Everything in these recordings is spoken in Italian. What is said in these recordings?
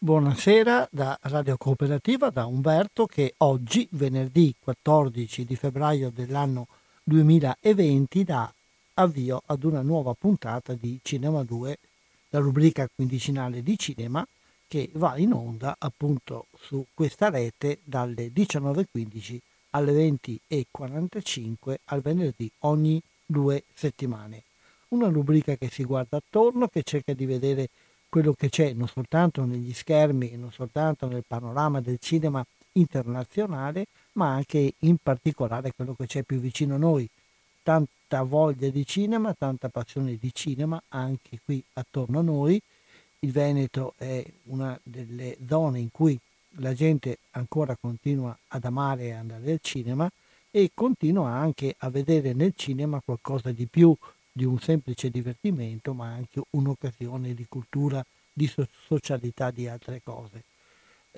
Buonasera da Radio Cooperativa, da Umberto che oggi, venerdì 14 di febbraio dell'anno 2020 dà avvio ad una nuova puntata di Cinema 2, la rubrica quindicinale di cinema che va in onda appunto su questa rete dalle 19.15 alle 20.45 al venerdì ogni due settimane. Una rubrica che si guarda attorno, che cerca di vedere quello che c'è non soltanto negli schermi, non soltanto nel panorama del cinema internazionale, ma anche in particolare quello che c'è più vicino a noi. Tanta voglia di cinema, tanta passione di cinema anche qui attorno a noi. Il Veneto è una delle zone in cui la gente ancora continua ad amare e andare al cinema e continua anche a vedere nel cinema qualcosa di più di un semplice divertimento, ma anche un'occasione di cultura, di socialità, di altre cose.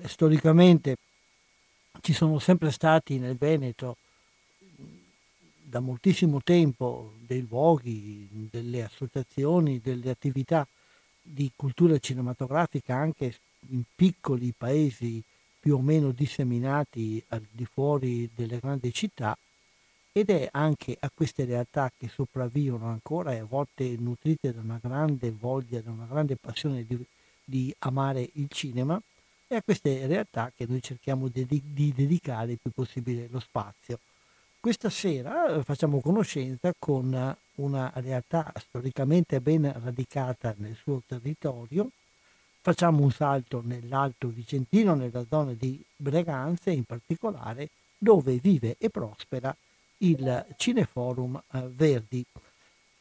Storicamente ci sono sempre stati nel Veneto da moltissimo tempo dei luoghi, delle associazioni, delle attività di cultura cinematografica anche in piccoli paesi più o meno disseminati al di fuori delle grandi città ed è anche a queste realtà che sopravvivono ancora e a volte nutrite da una grande voglia, da una grande passione di, di amare il cinema, e a queste realtà che noi cerchiamo di, di dedicare il più possibile lo spazio. Questa sera eh, facciamo conoscenza con una realtà storicamente ben radicata nel suo territorio. Facciamo un salto nell'Alto Vicentino, nella zona di Breganze in particolare, dove vive e prospera il Cineforum eh, Verdi.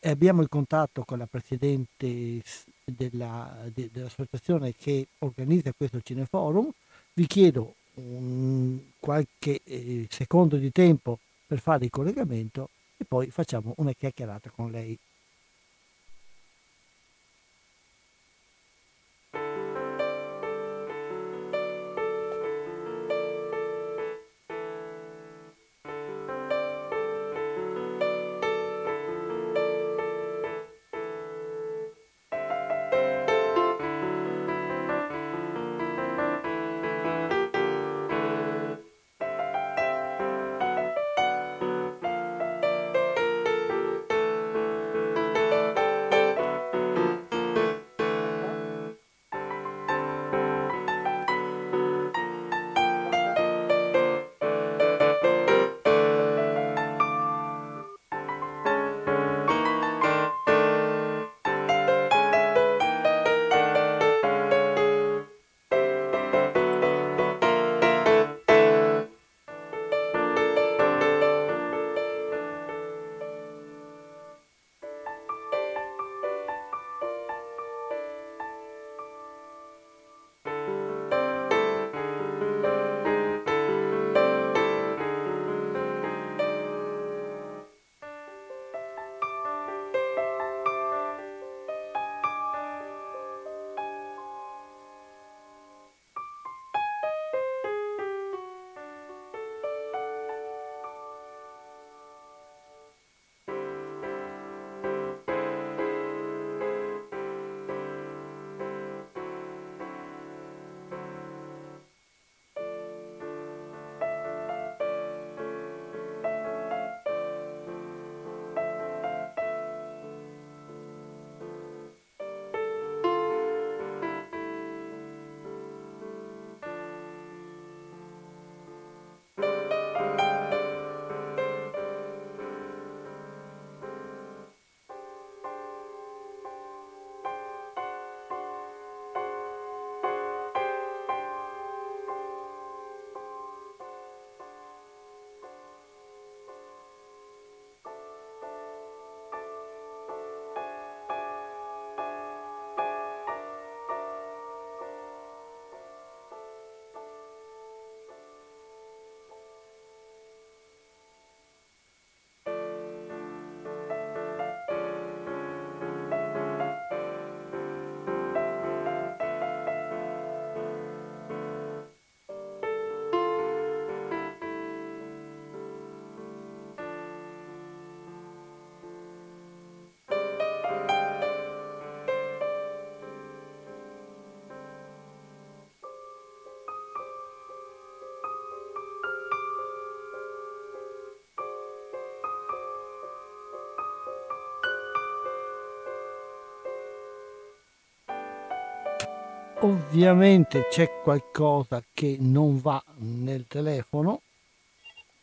Abbiamo il contatto con la Presidente della, de, dell'associazione che organizza questo cineforum. Vi chiedo un, qualche eh, secondo di tempo per fare il collegamento e poi facciamo una chiacchierata con lei. Ovviamente c'è qualcosa che non va nel telefono.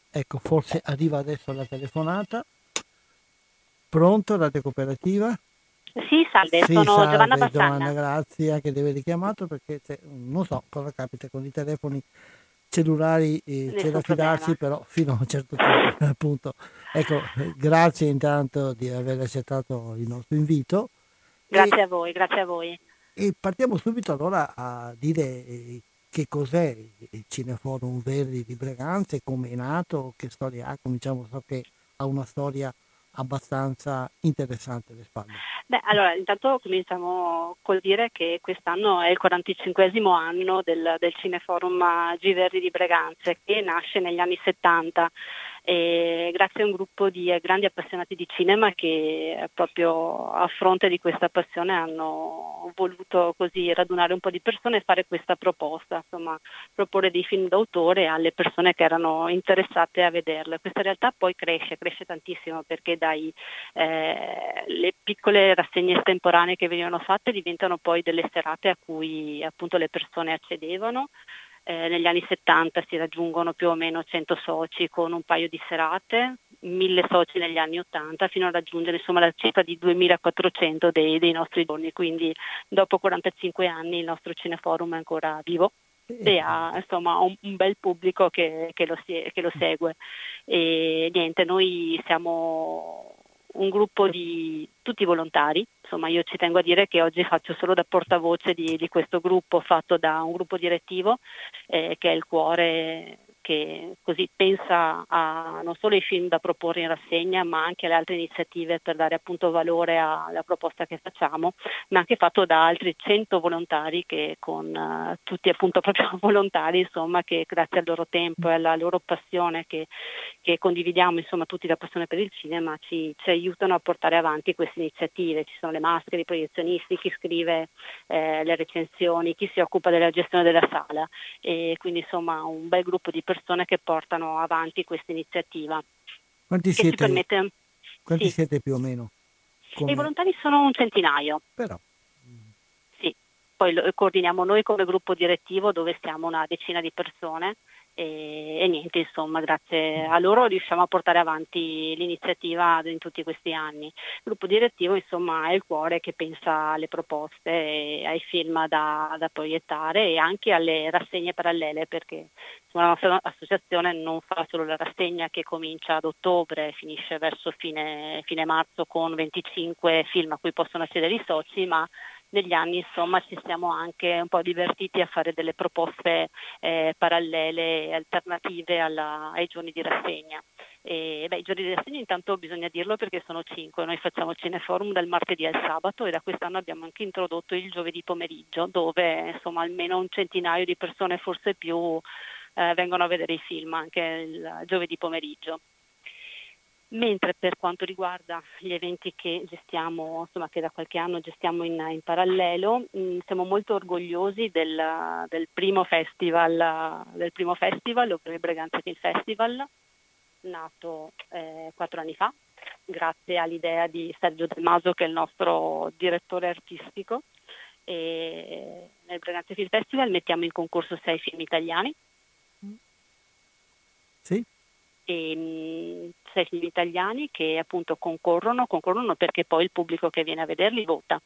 Ecco, forse arriva adesso la telefonata. Pronto, Radio Cooperativa? Sì, salve, sì, sono salve, Giovanna Bassanna. Giovanna, grazie, anche di aver richiamato perché non so cosa capita con i telefoni cellulari eh, c'è da fidarsi però fino a un certo punto ecco grazie intanto di aver accettato il nostro invito grazie e, a voi grazie a voi e partiamo subito allora a dire eh, che cos'è il Cineforum Verdi di Breganze come è nato che storia ha cominciamo so che ha una storia abbastanza interessante alle spalle. Beh, allora intanto cominciamo col dire che quest'anno è il 45 anno del, del Cineforum Giverdi di Breganze che nasce negli anni 70 e grazie a un gruppo di grandi appassionati di cinema che proprio a fronte di questa passione hanno voluto così radunare un po' di persone e fare questa proposta, insomma proporre dei film d'autore alle persone che erano interessate a vederle. Questa realtà poi cresce, cresce tantissimo perché dai eh, le piccole rassegne estemporanee che venivano fatte diventano poi delle serate a cui appunto le persone accedevano eh, negli anni 70 si raggiungono più o meno 100 soci con un paio di serate, 1000 soci negli anni 80 fino a raggiungere insomma, la cifra di 2400 dei, dei nostri giorni, quindi dopo 45 anni il nostro cineforum è ancora vivo e ha insomma un, un bel pubblico che, che, lo, che, lo, segue. E niente noi siamo un gruppo di tutti volontari, insomma io ci tengo a dire che oggi faccio solo da portavoce di, di questo gruppo fatto da un gruppo direttivo eh, che è il cuore che così pensa a non solo ai film da proporre in rassegna, ma anche alle altre iniziative per dare appunto valore alla proposta che facciamo, ma anche fatto da altri 100 volontari che con uh, tutti appunto proprio volontari, insomma, che grazie al loro tempo e alla loro passione che, che condividiamo, insomma, tutti la passione per il cinema, ci, ci, aiutano a portare avanti queste iniziative. Ci sono le maschere, i proiezionisti, chi scrive eh, le recensioni, chi si occupa della gestione della sala e quindi insomma un bel gruppo di persone persone che portano avanti questa iniziativa. Quanti, siete, permette... quanti sì. siete, più o meno? Come... I volontari sono un centinaio. Però. Sì, poi lo coordiniamo noi come gruppo direttivo dove siamo una decina di persone e, e, niente, insomma, grazie a loro riusciamo a portare avanti l'iniziativa in tutti questi anni. Il gruppo direttivo, insomma, è il cuore che pensa alle proposte, ai film da, da proiettare e anche alle rassegne parallele, perché insomma, la nostra associazione non fa solo la rassegna che comincia ad ottobre e finisce verso fine, fine marzo con 25 film a cui possono accedere i soci, ma negli anni insomma ci siamo anche un po' divertiti a fare delle proposte eh, parallele e alternative alla, ai giorni di rassegna. E, beh, I giorni di rassegna intanto bisogna dirlo perché sono cinque, noi facciamo Cineforum dal martedì al sabato e da quest'anno abbiamo anche introdotto il giovedì pomeriggio dove insomma almeno un centinaio di persone, forse più, eh, vengono a vedere i film anche il giovedì pomeriggio mentre per quanto riguarda gli eventi che gestiamo, insomma che da qualche anno gestiamo in, in parallelo, mh, mm, siamo molto orgogliosi del, del, primo festival, del primo festival, ovvero il Breganze Film Festival, nato eh, quattro anni fa, grazie all'idea di Sergio Del Maso che è il nostro direttore artistico. E nel Breganze Film Festival mettiamo in concorso sei film italiani. Sì e, mh, sei film italiani che appunto concorrono, concorrono perché poi il pubblico che viene a vederli vota,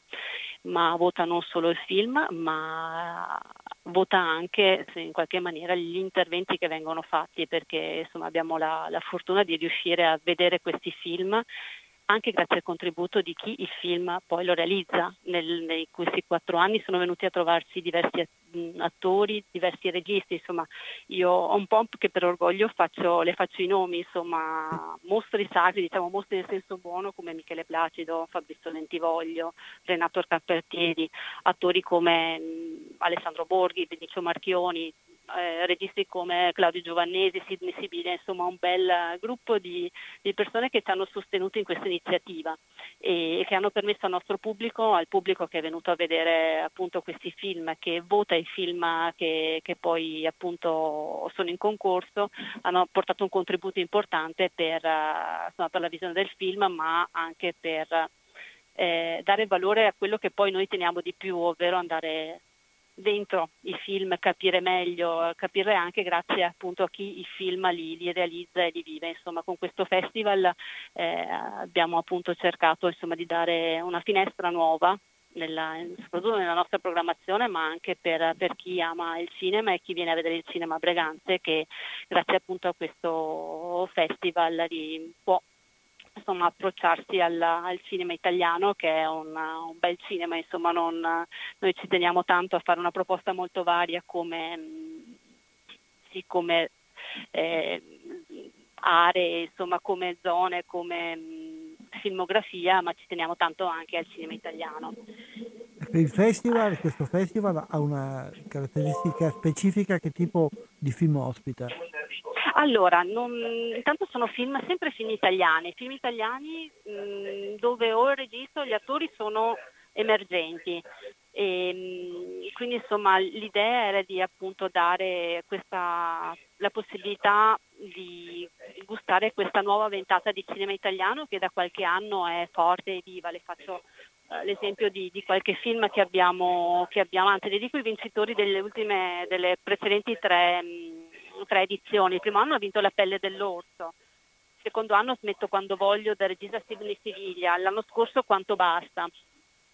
ma vota non solo il film, ma vota anche in qualche maniera gli interventi che vengono fatti perché insomma, abbiamo la, la fortuna di riuscire a vedere questi film anche grazie al contributo di chi il film poi lo realizza. Nel, nei questi quattro anni sono venuti a trovarsi diversi attori, diversi registi, insomma io ho un po' che per orgoglio faccio, le faccio i nomi, insomma mostri sacri, diciamo mostri nel senso buono come Michele Placido, Fabrizio Lentivoglio, Renato Carpertieri, attori come Alessandro Borghi, Benicio Marchioni, eh, registi come Claudio Giovannesi, Sidney Sibile, insomma un bel gruppo di, di, persone che ci hanno sostenuto in questa iniziativa e, e, che hanno permesso al nostro pubblico, al pubblico che è venuto a vedere appunto questi film, che vota i film che, che poi appunto sono in concorso, hanno portato un contributo importante per, uh, insomma, per la visione del film ma anche per eh, dare valore a quello che poi noi teniamo di più, ovvero andare dentro i film capire meglio, capire anche grazie appunto a chi i film li, li realizza e li vive. Insomma, con questo festival eh, abbiamo appunto cercato insomma, di dare una finestra nuova nella, soprattutto nella nostra programmazione, ma anche per, per, chi ama il cinema e chi viene a vedere il cinema a Breganze, che grazie appunto a questo festival può insomma, approcciarsi al, al, cinema italiano che è un, un bel cinema, insomma, non, noi ci teniamo tanto a fare una proposta molto varia come, sì, come eh, aree, insomma, come zone, come filmografia, ma ci teniamo tanto anche al cinema italiano. Il festival, questo festival ha una caratteristica specifica, che tipo di film ospita? Allora, non, intanto sono film, sempre film italiani, film italiani mh, mm, dove o il regista o gli attori sono emergenti. E, mm, quindi insomma l'idea era di appunto dare questa, la possibilità di gustare questa nuova ventata di cinema italiano che da qualche anno è forte e viva. Le faccio l'esempio di, di, qualche film che abbiamo, che abbiamo, anzi le dico i vincitori delle, ultime, delle precedenti tre, mh, tre edizioni. Il primo anno ha vinto La pelle dell'orso, il secondo anno Smetto quando voglio del regista Sidney Siviglia, l'anno scorso Quanto basta.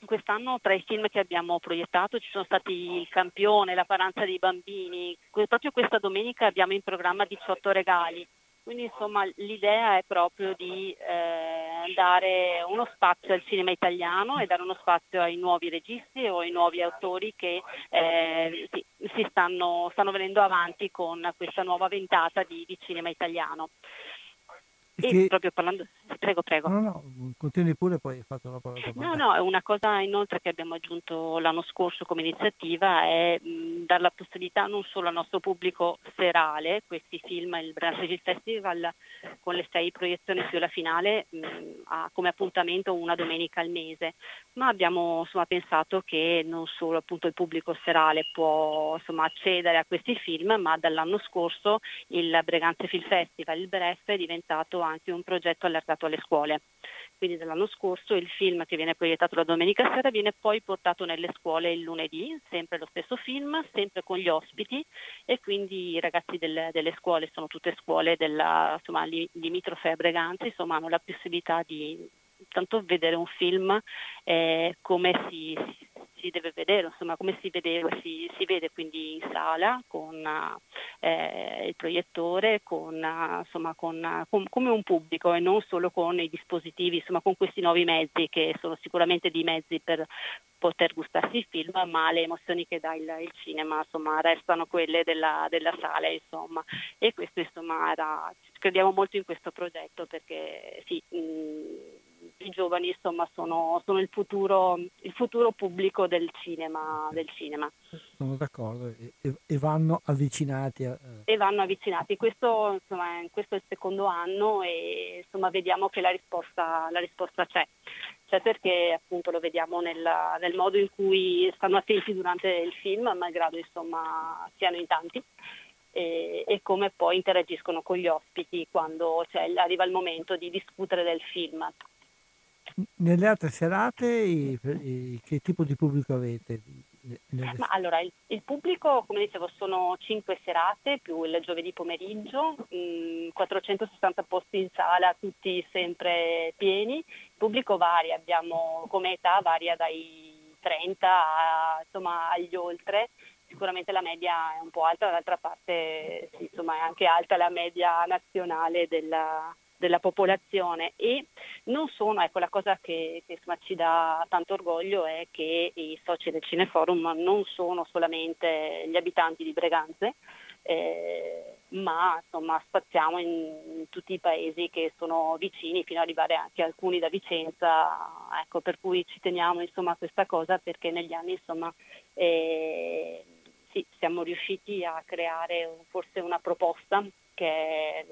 Quest'anno tra i film che abbiamo proiettato ci sono stati Il campione, La paranza dei bambini. Proprio questa domenica abbiamo in programma 18 regali. Quindi insomma l'idea è proprio di eh, dare uno spazio al cinema italiano e dare uno spazio ai nuovi registi o ai nuovi autori che eh, si stanno, stanno, venendo avanti con questa nuova ventata di, di cinema italiano. E che... proprio parlando, prego, prego. No, no, continui pure, poi hai fatto la parola. No, no, una cosa inoltre che abbiamo aggiunto l'anno scorso come iniziativa è mh, dare la possibilità non solo al nostro pubblico serale, questi film, il Brasile Festival con le sei proiezioni più la finale mh, ha come appuntamento una domenica al mese, ma abbiamo insomma, pensato che non solo appunto il pubblico serale può insomma, accedere a questi film, ma dall'anno scorso il Breganze Film Festival, il BREF, è diventato anche un progetto allargato alle scuole. Quindi dall'anno scorso il film che viene proiettato la domenica sera viene poi portato nelle scuole il lunedì, sempre lo stesso film, sempre con gli ospiti e quindi i ragazzi delle, delle scuole, sono tutte scuole della, insomma, limitrofe a Breganze, insomma hanno la possibilità di tanto vedere un film eh, come si, si deve vedere, insomma come si, vedeva, si, si vede quindi in sala con eh, il proiettore, con, insomma, con, con, come un pubblico e non solo con i dispositivi, insomma con questi nuovi mezzi che sono sicuramente dei mezzi per poter gustarsi il film, ma le emozioni che dà il, il cinema insomma, restano quelle della, della sala insomma. e questo insomma era, crediamo molto in questo progetto perché sì, mh, i giovani insomma, sono, sono il, futuro, il, futuro, pubblico del cinema. Del cinema. Sono d'accordo e, e vanno avvicinati. A... E vanno avvicinati. Questo, insomma, questo, è il secondo anno e insomma, vediamo che la risposta, la risposta c'è. C'è perché appunto lo vediamo nel, nel, modo in cui stanno attenti durante il film, malgrado insomma, siano in tanti. E, e, come poi interagiscono con gli ospiti quando cioè, arriva il momento di discutere del film. Nelle altre serate i, i, che tipo di pubblico avete? Ma allora, il, il, pubblico, come dicevo, sono cinque serate più il giovedì pomeriggio, mh, 460 posti in sala, tutti sempre pieni. Il pubblico varia, abbiamo come età varia dai 30 a, insomma, agli oltre. Sicuramente la media è un po' alta, dall'altra parte sì, insomma, è anche alta la media nazionale della, della popolazione e non sono, ecco la cosa che, che insomma, ci dà tanto orgoglio è che i soci del Cineforum non sono solamente gli abitanti di Breganze, eh, ma insomma spaziamo in, in, tutti i paesi che sono vicini fino ad arrivare anche alcuni da Vicenza, ecco, per cui ci teniamo insomma, a questa cosa perché negli anni insomma, eh, sì, siamo riusciti a creare forse una proposta che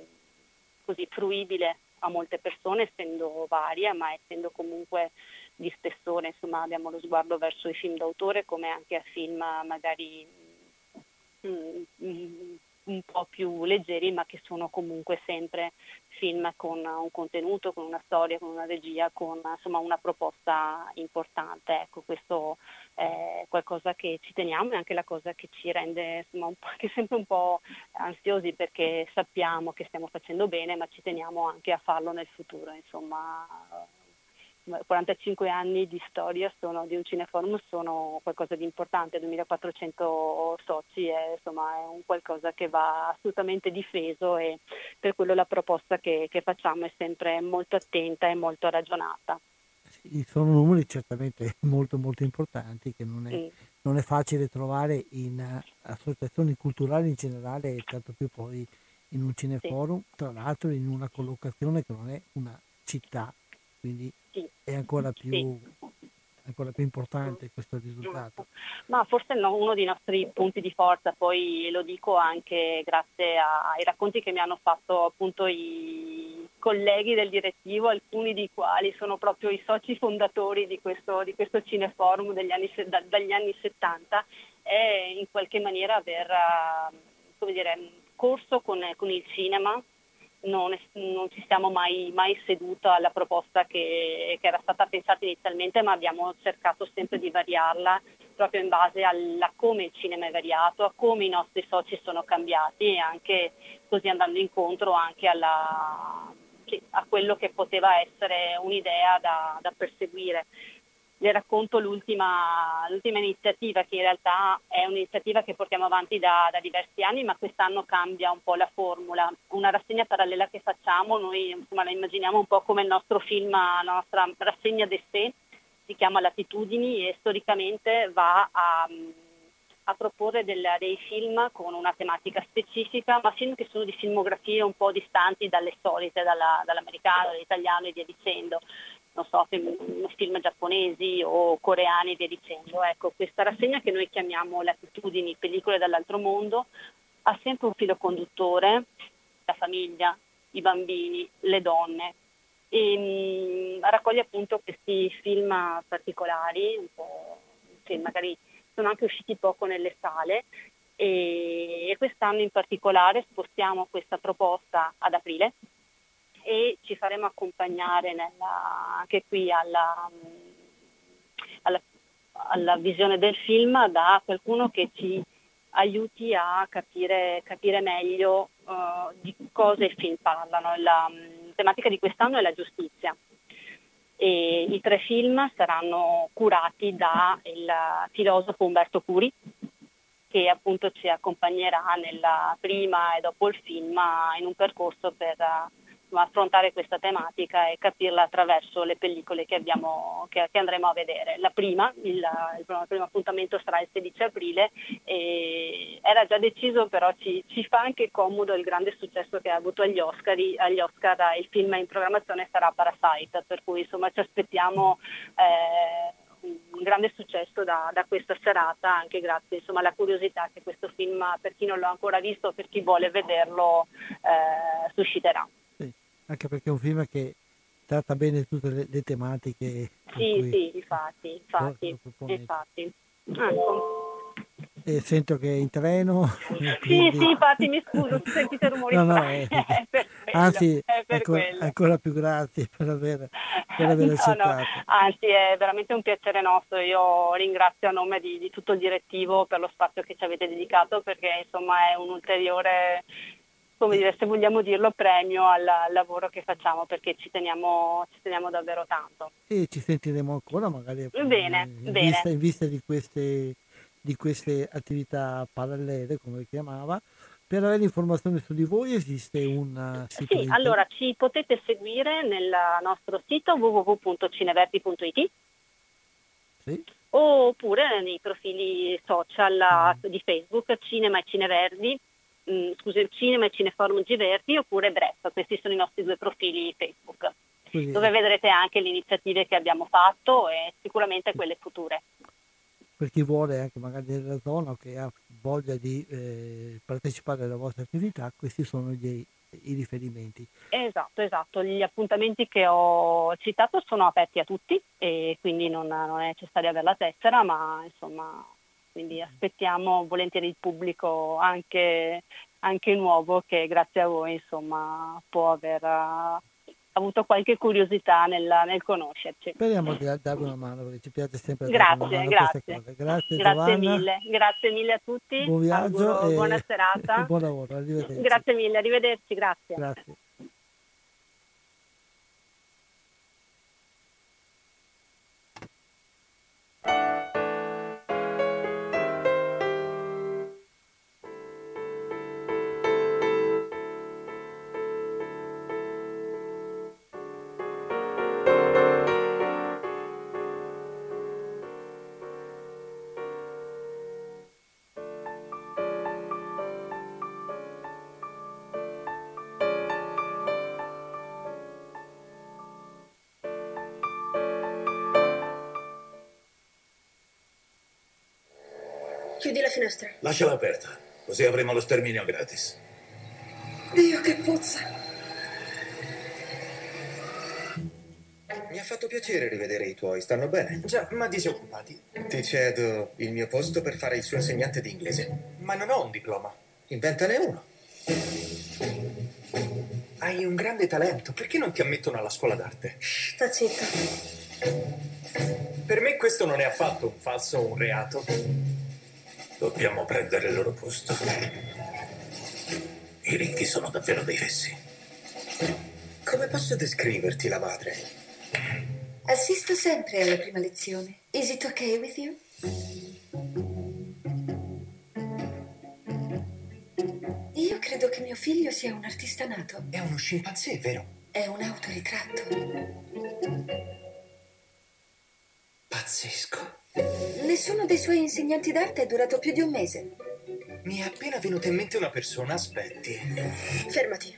così fruibile a molte persone, essendo varia, ma essendo comunque di spessore, insomma abbiamo lo sguardo verso i film d'autore come anche a film magari mm, mm, un po' più leggeri ma che sono comunque sempre film con un contenuto, con una storia, con una regia, con insomma, una proposta importante. Ecco, questo è qualcosa che ci teniamo e anche la cosa che ci rende insomma, anche sempre un po' ansiosi perché sappiamo che stiamo facendo bene ma ci teniamo anche a farlo nel futuro. Insomma, 45 anni di storia sono, di un cineforum sono qualcosa di importante, 2400 soci è, insomma, è un qualcosa che va assolutamente difeso e per quello la proposta che, che facciamo è sempre molto attenta e molto ragionata. Sono numeri certamente molto molto importanti che non è, sì. non è facile trovare in uh, associazioni culturali in generale e tanto più poi in un cineforum, sì. tra l'altro in una collocazione che non è una città quindi sì. è ancora più, ancora più, importante questo risultato. Ma forse no, uno dei nostri punti di forza, poi lo dico anche grazie ai racconti che mi hanno fatto appunto i colleghi del direttivo, alcuni di quali sono proprio i soci fondatori di questo, di questo cineforum degli anni, da, dagli anni 70, è in qualche maniera aver come dire, corso con, con il cinema. Non, non, ci siamo mai, mai seduto alla proposta che, che, era stata pensata inizialmente, ma abbiamo cercato sempre di variarla proprio in base a come il cinema è variato, a come i nostri soci sono cambiati e anche così andando incontro anche alla, a quello che poteva essere un'idea da, da perseguire le racconto l'ultima, l'ultima, iniziativa che in realtà è un'iniziativa che portiamo avanti da, da, diversi anni ma quest'anno cambia un po' la formula. Una rassegna parallela che facciamo, noi insomma, la immaginiamo un po' come il nostro film, la nostra rassegna d'essè, si chiama Latitudini e storicamente va a, a proporre del, dei film con una tematica specifica, ma film che sono di filmografie un po' distanti dalle solite, dalla, dall'americano, dall'italiano e via dicendo non so, film, film giapponesi o coreani e via dicendo. Ecco, questa rassegna che noi chiamiamo Latitudini, pellicole dall'altro mondo, ha sempre un filo conduttore, la famiglia, i bambini, le donne. E, mh, mm, raccoglie appunto questi film particolari, un po', che magari sono anche usciti poco nelle sale e, quest'anno in particolare spostiamo questa proposta ad aprile e ci faremo accompagnare nella, anche qui alla, alla, alla, visione del film da qualcuno che ci aiuti a capire, capire meglio uh, di cosa i film parlano. La um, tematica di quest'anno è la giustizia. E I tre film saranno curati dal filosofo Umberto Curi, che appunto ci accompagnerà nella prima e dopo il film in un percorso per affrontare questa tematica e capirla attraverso le pellicole che, abbiamo, che, che andremo a vedere. La prima, il, il, primo, appuntamento sarà il 16 aprile era già deciso però ci, ci, fa anche comodo il grande successo che ha avuto agli Oscar, agli Oscar il film in programmazione sarà Parasite, per cui insomma ci aspettiamo eh, un grande successo da, da, questa serata, anche grazie insomma, alla curiosità che questo film, per chi non l'ha ancora visto, per chi vuole vederlo, eh, susciterà anche perché è un film che tratta bene tutte le, le tematiche. Sì, sì, infatti, infatti, infatti. Ecco. E sento che è in treno. Quindi... Sì, sì, infatti mi scuso, se sentite rumori. No, no, è, è per quello, anzi, è per ancora, ancora, più grazie per aver, per aver no, accettato. No, anzi, è veramente un piacere nostro. Io ringrazio a nome di, di tutto il direttivo per lo spazio che ci avete dedicato perché insomma è un ulteriore come dire, se vogliamo dirlo, premio al, al lavoro che facciamo perché ci teniamo, ci teniamo, davvero tanto. E ci sentiremo ancora magari bene, in, bene. Vista, in vista di queste, di queste attività parallele, come le chiamava. Per avere informazioni su di voi esiste un sito? Sì, internet? allora ci potete seguire nel nostro sito www.cineverdi.it sì. oppure nei profili social mm. di Facebook Cinema e Cineverdi mh, mm, scusa, il cinema e Cineforum Giverdi oppure Bref, questi sono i nostri due profili Facebook, Quindi, dove vedrete anche le iniziative che abbiamo fatto e sicuramente quelle future. Per chi vuole anche magari della zona o che ha voglia di eh, partecipare alla vostra attività, questi sono gli, i riferimenti. Esatto, esatto. Gli appuntamenti che ho citato sono aperti a tutti e quindi non, non è necessario avere la tessera, ma insomma quindi aspettiamo volentieri il pubblico anche, anche nuovo che grazie a voi insomma può aver uh, avuto qualche curiosità nel, nel conoscerci. Speriamo di darvi una mano perché ci piace sempre grazie, grazie. Grazie, grazie mille, grazie mille a tutti. Buon viaggio e buona serata. Buon lavoro, arrivederci. Grazie mille, arrivederci, grazie. Grazie. Chiudi la finestra. Lasciala aperta, così avremo lo sterminio gratis. Dio, che puzza. Mi ha fatto piacere rivedere i tuoi, stanno bene? Già, ma disoccupati. Ti cedo il mio posto per fare il suo insegnante di inglese. Ma non ho un diploma. Inventane uno. Hai un grande talento, perché non ti ammettono alla scuola d'arte? Sta zitta. Per me questo non è affatto un falso o un reato. Dobbiamo prendere il loro posto. I ricchi sono davvero dei fessi. Come posso descriverti la madre? Assisto sempre alla prima lezione. Is it okay with you? Io credo che mio figlio sia un artista nato. È uno scimpanzé, vero? È un autoritratto. Pazzesco. Nessuno dei suoi insegnanti d'arte è durato più di un mese. Mi è appena venuta in mente una persona, aspetti. Fermati.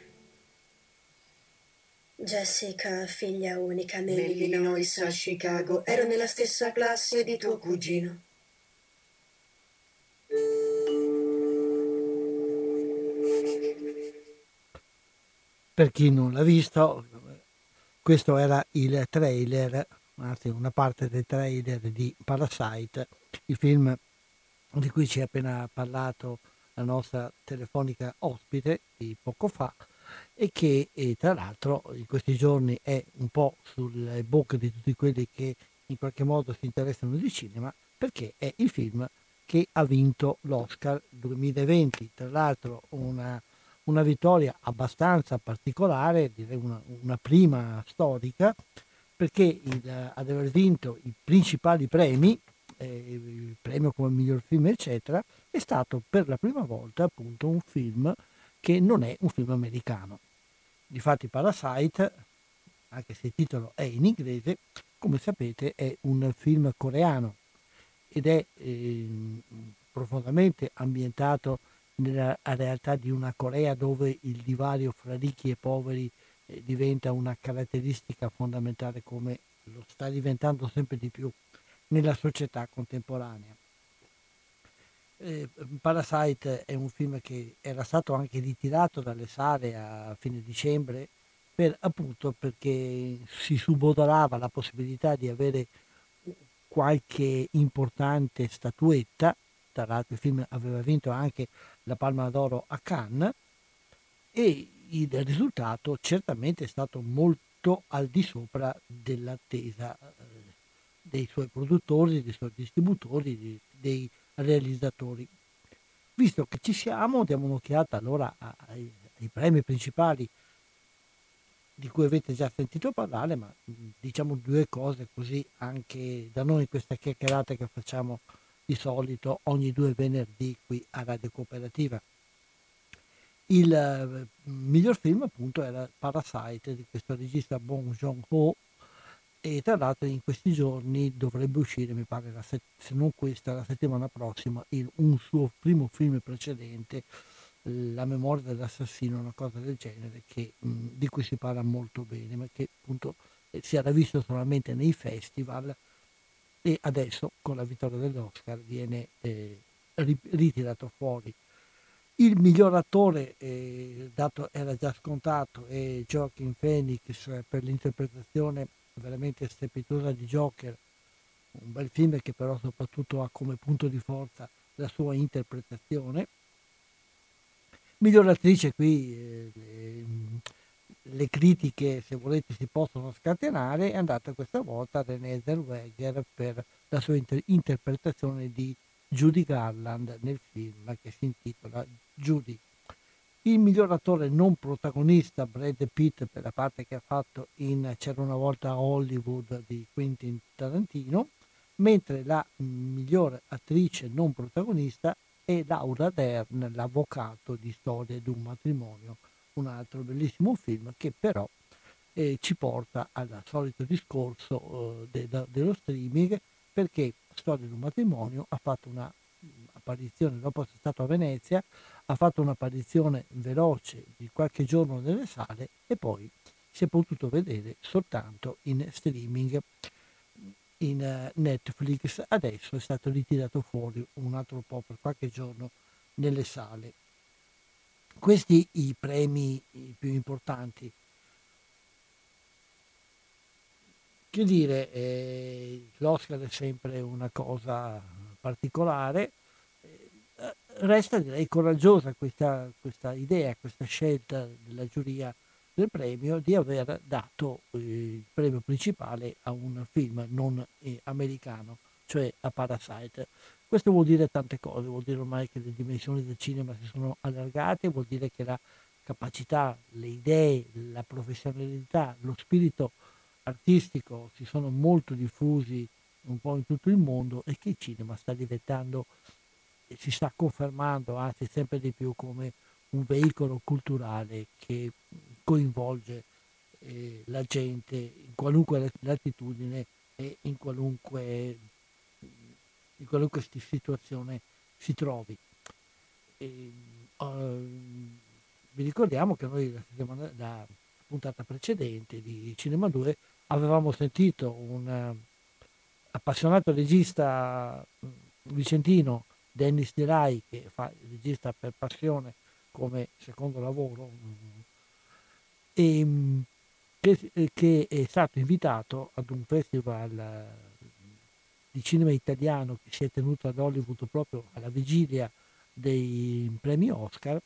Jessica, figlia unica nell'Illinois a Chicago, ero nella stessa classe di tuo cugino. Per chi non l'ha visto, questo era il trailer anzi una parte del trailer di Parasite, il film di cui ci ha appena parlato la nostra telefonica ospite di poco fa e che e tra l'altro in questi giorni è un po' sulle bocche di tutti quelli che in qualche modo si interessano di cinema perché è il film che ha vinto l'Oscar 2020, tra l'altro una, una vittoria abbastanza particolare, direi una, una prima storica, perché il, ad aver vinto i principali premi, eh, il premio come miglior film eccetera, è stato per la prima volta appunto un film che non è un film americano. Difatti Parasite, anche se il titolo è in inglese, come sapete è un film coreano ed è eh, profondamente ambientato nella realtà di una Corea dove il divario fra ricchi e poveri diventa una caratteristica fondamentale come lo sta diventando sempre di più nella società contemporanea. Eh, Parasite è un film che era stato anche ritirato dalle sale a fine dicembre per, appunto perché si subodorava la possibilità di avere qualche importante statuetta, tra l'altro il film aveva vinto anche la Palma d'Oro a Cannes e il risultato certamente è stato molto al di sopra dell'attesa eh, dei suoi produttori, dei suoi distributori, dei realizzatori. Visto che ci siamo, diamo un'occhiata allora ai, ai premi principali di cui avete già sentito parlare, ma diciamo due cose così anche da noi questa chiacchierata che facciamo di solito ogni due venerdì qui a Radio Cooperativa. Il eh, miglior film appunto era Parasite di questo regista Bong Joon-ho. E tra l'altro in questi giorni dovrebbe uscire, mi pare, se non questa, la settimana prossima, il, un suo primo film precedente, La memoria dell'assassino, una cosa del genere, che, mh, di cui si parla molto bene, ma che appunto eh, si era visto solamente nei festival e adesso con la vittoria dell'Oscar viene eh, ritirato fuori il miglior attore, eh, dato, era già scontato, è Joaquin Phoenix per l'interpretazione veramente strepitosa di Joker, un bel film che però soprattutto ha come punto di forza la sua interpretazione. Miglior attrice qui eh, le, le, critiche, se volete, si possono scatenare, è andata questa volta Renée Zellweger per la sua inter- interpretazione di Judy Garland nel film che si intitola Judy. Il miglior attore non protagonista, Brad Pitt, per la parte che ha fatto in C'era una volta a Hollywood di Quentin Tarantino, mentre la miglior attrice non protagonista è Laura Dern, l'avvocato di Storia di un matrimonio, un altro bellissimo film che però eh, ci porta al solito discorso eh, de, dello streaming perché Storia di un matrimonio ha fatto una apparizione dopo essere stato a Venezia, ha fatto un'apparizione veloce di qualche giorno nelle sale e poi si è potuto vedere soltanto in streaming in eh, Netflix. Adesso è stato ritirato fuori un altro po' per qualche giorno nelle sale. Questi i premi più importanti. Che dire, eh, l'Oscar è sempre una cosa particolare, eh, resta direi coraggiosa questa, questa, idea, questa scelta della giuria del premio di aver dato eh, il premio principale a un film non eh, americano, cioè a Parasite. Questo vuol dire tante cose, vuol dire ormai che le dimensioni del cinema si sono allargate, vuol dire che la capacità, le idee, la professionalità, lo spirito artistico si sono molto diffusi un po' in tutto il mondo e che il cinema sta diventando si sta confermando anzi sempre di più come un veicolo culturale che coinvolge eh, la gente in qualunque latitudine e in qualunque, in qualunque situazione si trovi. E, uh, vi ricordiamo che noi la, la, puntata precedente di Cinema 2 avevamo sentito un uh, appassionato regista mm, vicentino Dennis Delay che fa il regista per passione come secondo lavoro e, ehm, che, eh, che, è stato invitato ad un festival eh, di cinema italiano che si è tenuto ad Hollywood proprio alla vigilia dei premi Oscar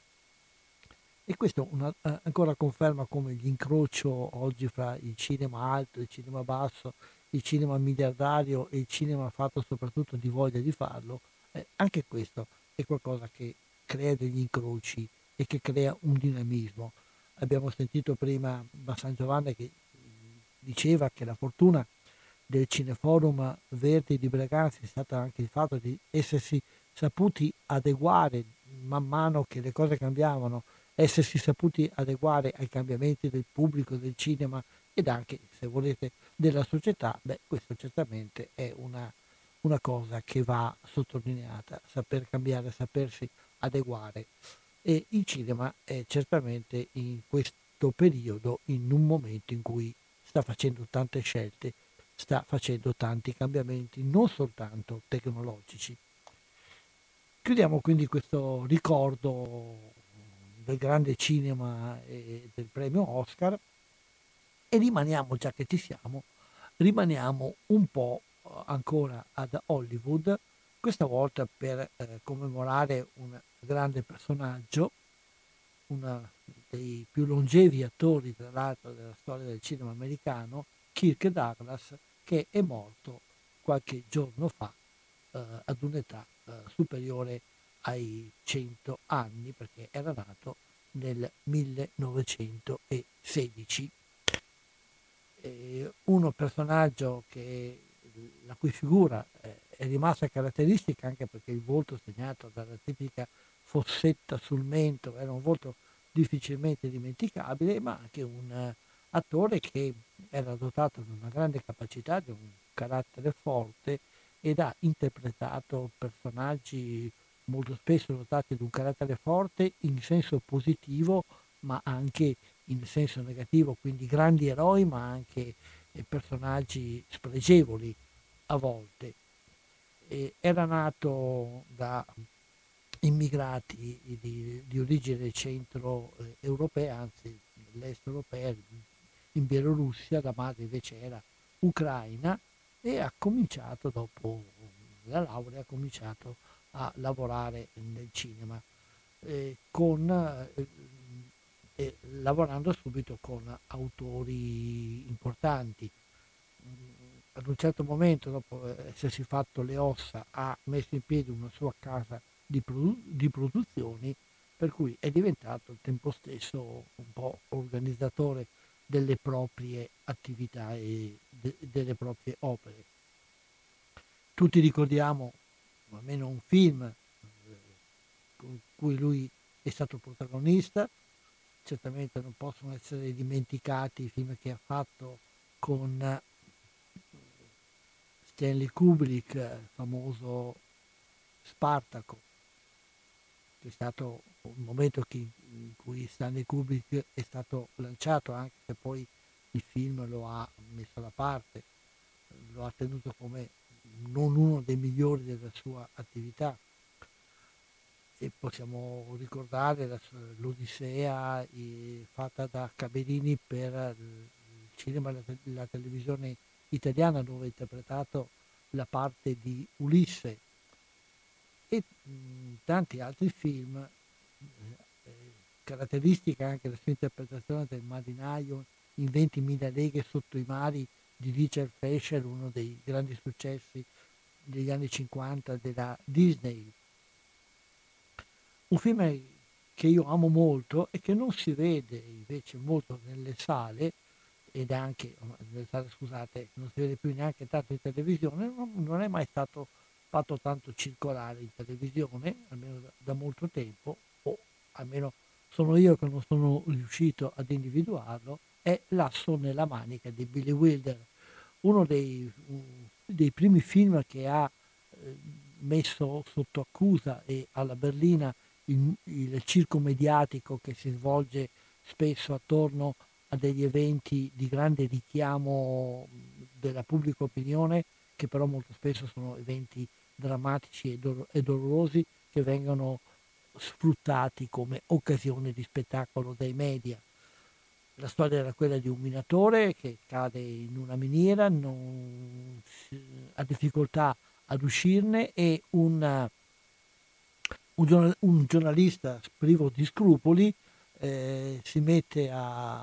e questo una, eh, ancora conferma come l'incrocio oggi fra il cinema alto il cinema basso, il cinema miliardario e il cinema fatto soprattutto di voglia di farlo, eh, anche questo è qualcosa che crea degli incroci e che crea un dinamismo. Abbiamo sentito prima da San Giovanni che diceva che la fortuna del Cineforum Verdi di Braganza è stata anche il fatto di essersi saputi adeguare man mano che le cose cambiavano, essersi saputi adeguare ai cambiamenti del pubblico, del cinema ed anche, se volete, della società, beh, questo certamente è una, una cosa che va sottolineata, saper cambiare, sapersi adeguare e il cinema è certamente in questo periodo, in un momento in cui sta facendo tante scelte, sta facendo tanti cambiamenti, non soltanto tecnologici. Chiudiamo quindi questo ricordo del grande cinema e del premio Oscar. E rimaniamo, già che ci siamo, rimaniamo un po' ancora ad Hollywood, questa volta per eh, commemorare un grande personaggio, uno dei più longevi attori tra l'altro della storia del cinema americano, Kirk Douglas, che è morto qualche giorno fa eh, ad un'età eh, superiore ai 100 anni perché era nato nel 1916. E uno personaggio che, la cui figura è rimasta caratteristica anche perché il volto segnato dalla tipica fossetta sul mento, era un volto difficilmente dimenticabile, ma anche un uh, attore che era dotato di una grande capacità, di un carattere forte ed ha interpretato personaggi molto spesso dotati di un carattere forte in senso positivo, ma anche in senso negativo, quindi grandi eroi, ma anche eh, personaggi spregevoli a volte. E era nato da immigrati di, di origine centro-europea, anzi dell'est europea, in Bielorussia, la madre invece era ucraina e ha cominciato dopo la laurea, ha cominciato a lavorare nel cinema. eh, con, eh, lavorando subito con autori importanti. Ad un certo momento, dopo essersi fatto le ossa, ha messo in piedi una sua casa di, produ- di produzioni, per cui è diventato al tempo stesso un po' organizzatore delle proprie attività e de- delle proprie opere. Tutti ricordiamo almeno un film eh, con cui lui è stato protagonista, certamente non possono essere dimenticati i film che ha fatto con eh, Stanley Kubrick, il famoso Spartaco, che è stato un momento in cui Stanley Kubrick è stato lanciato, anche se poi il film lo ha messo da parte, lo ha tenuto come non uno dei migliori della sua attività. E possiamo ricordare l'Odissea eh, fatta da Caberini per il cinema e la, televisione italiana dove ha interpretato la parte di Ulisse e mh, tanti altri film, eh, caratteristica anche la sua interpretazione del marinaio in 20.000 leghe sotto i mari di Richard Fleischer, uno dei grandi successi degli anni 50 della Disney. Un film che io amo molto e che non si vede invece molto nelle sale ed anche, nelle sale scusate, non si vede più neanche tanto in televisione, non è mai stato fatto tanto circolare in televisione, almeno da molto tempo, o almeno sono io che non sono riuscito ad individuarlo, è L'asso nella manica di Billy Wilder, uno dei, dei primi film che ha eh, messo sotto accusa e alla berlina il, il, circo mediatico che si svolge spesso attorno a degli eventi di grande richiamo della pubblica opinione, che però molto spesso sono eventi drammatici e, do- e dolorosi che vengono sfruttati come occasione di spettacolo dai media. La storia era quella di un minatore che cade in una miniera, non, ha difficoltà ad uscirne e un, un, un giornalista privo di scrupoli eh, si mette a,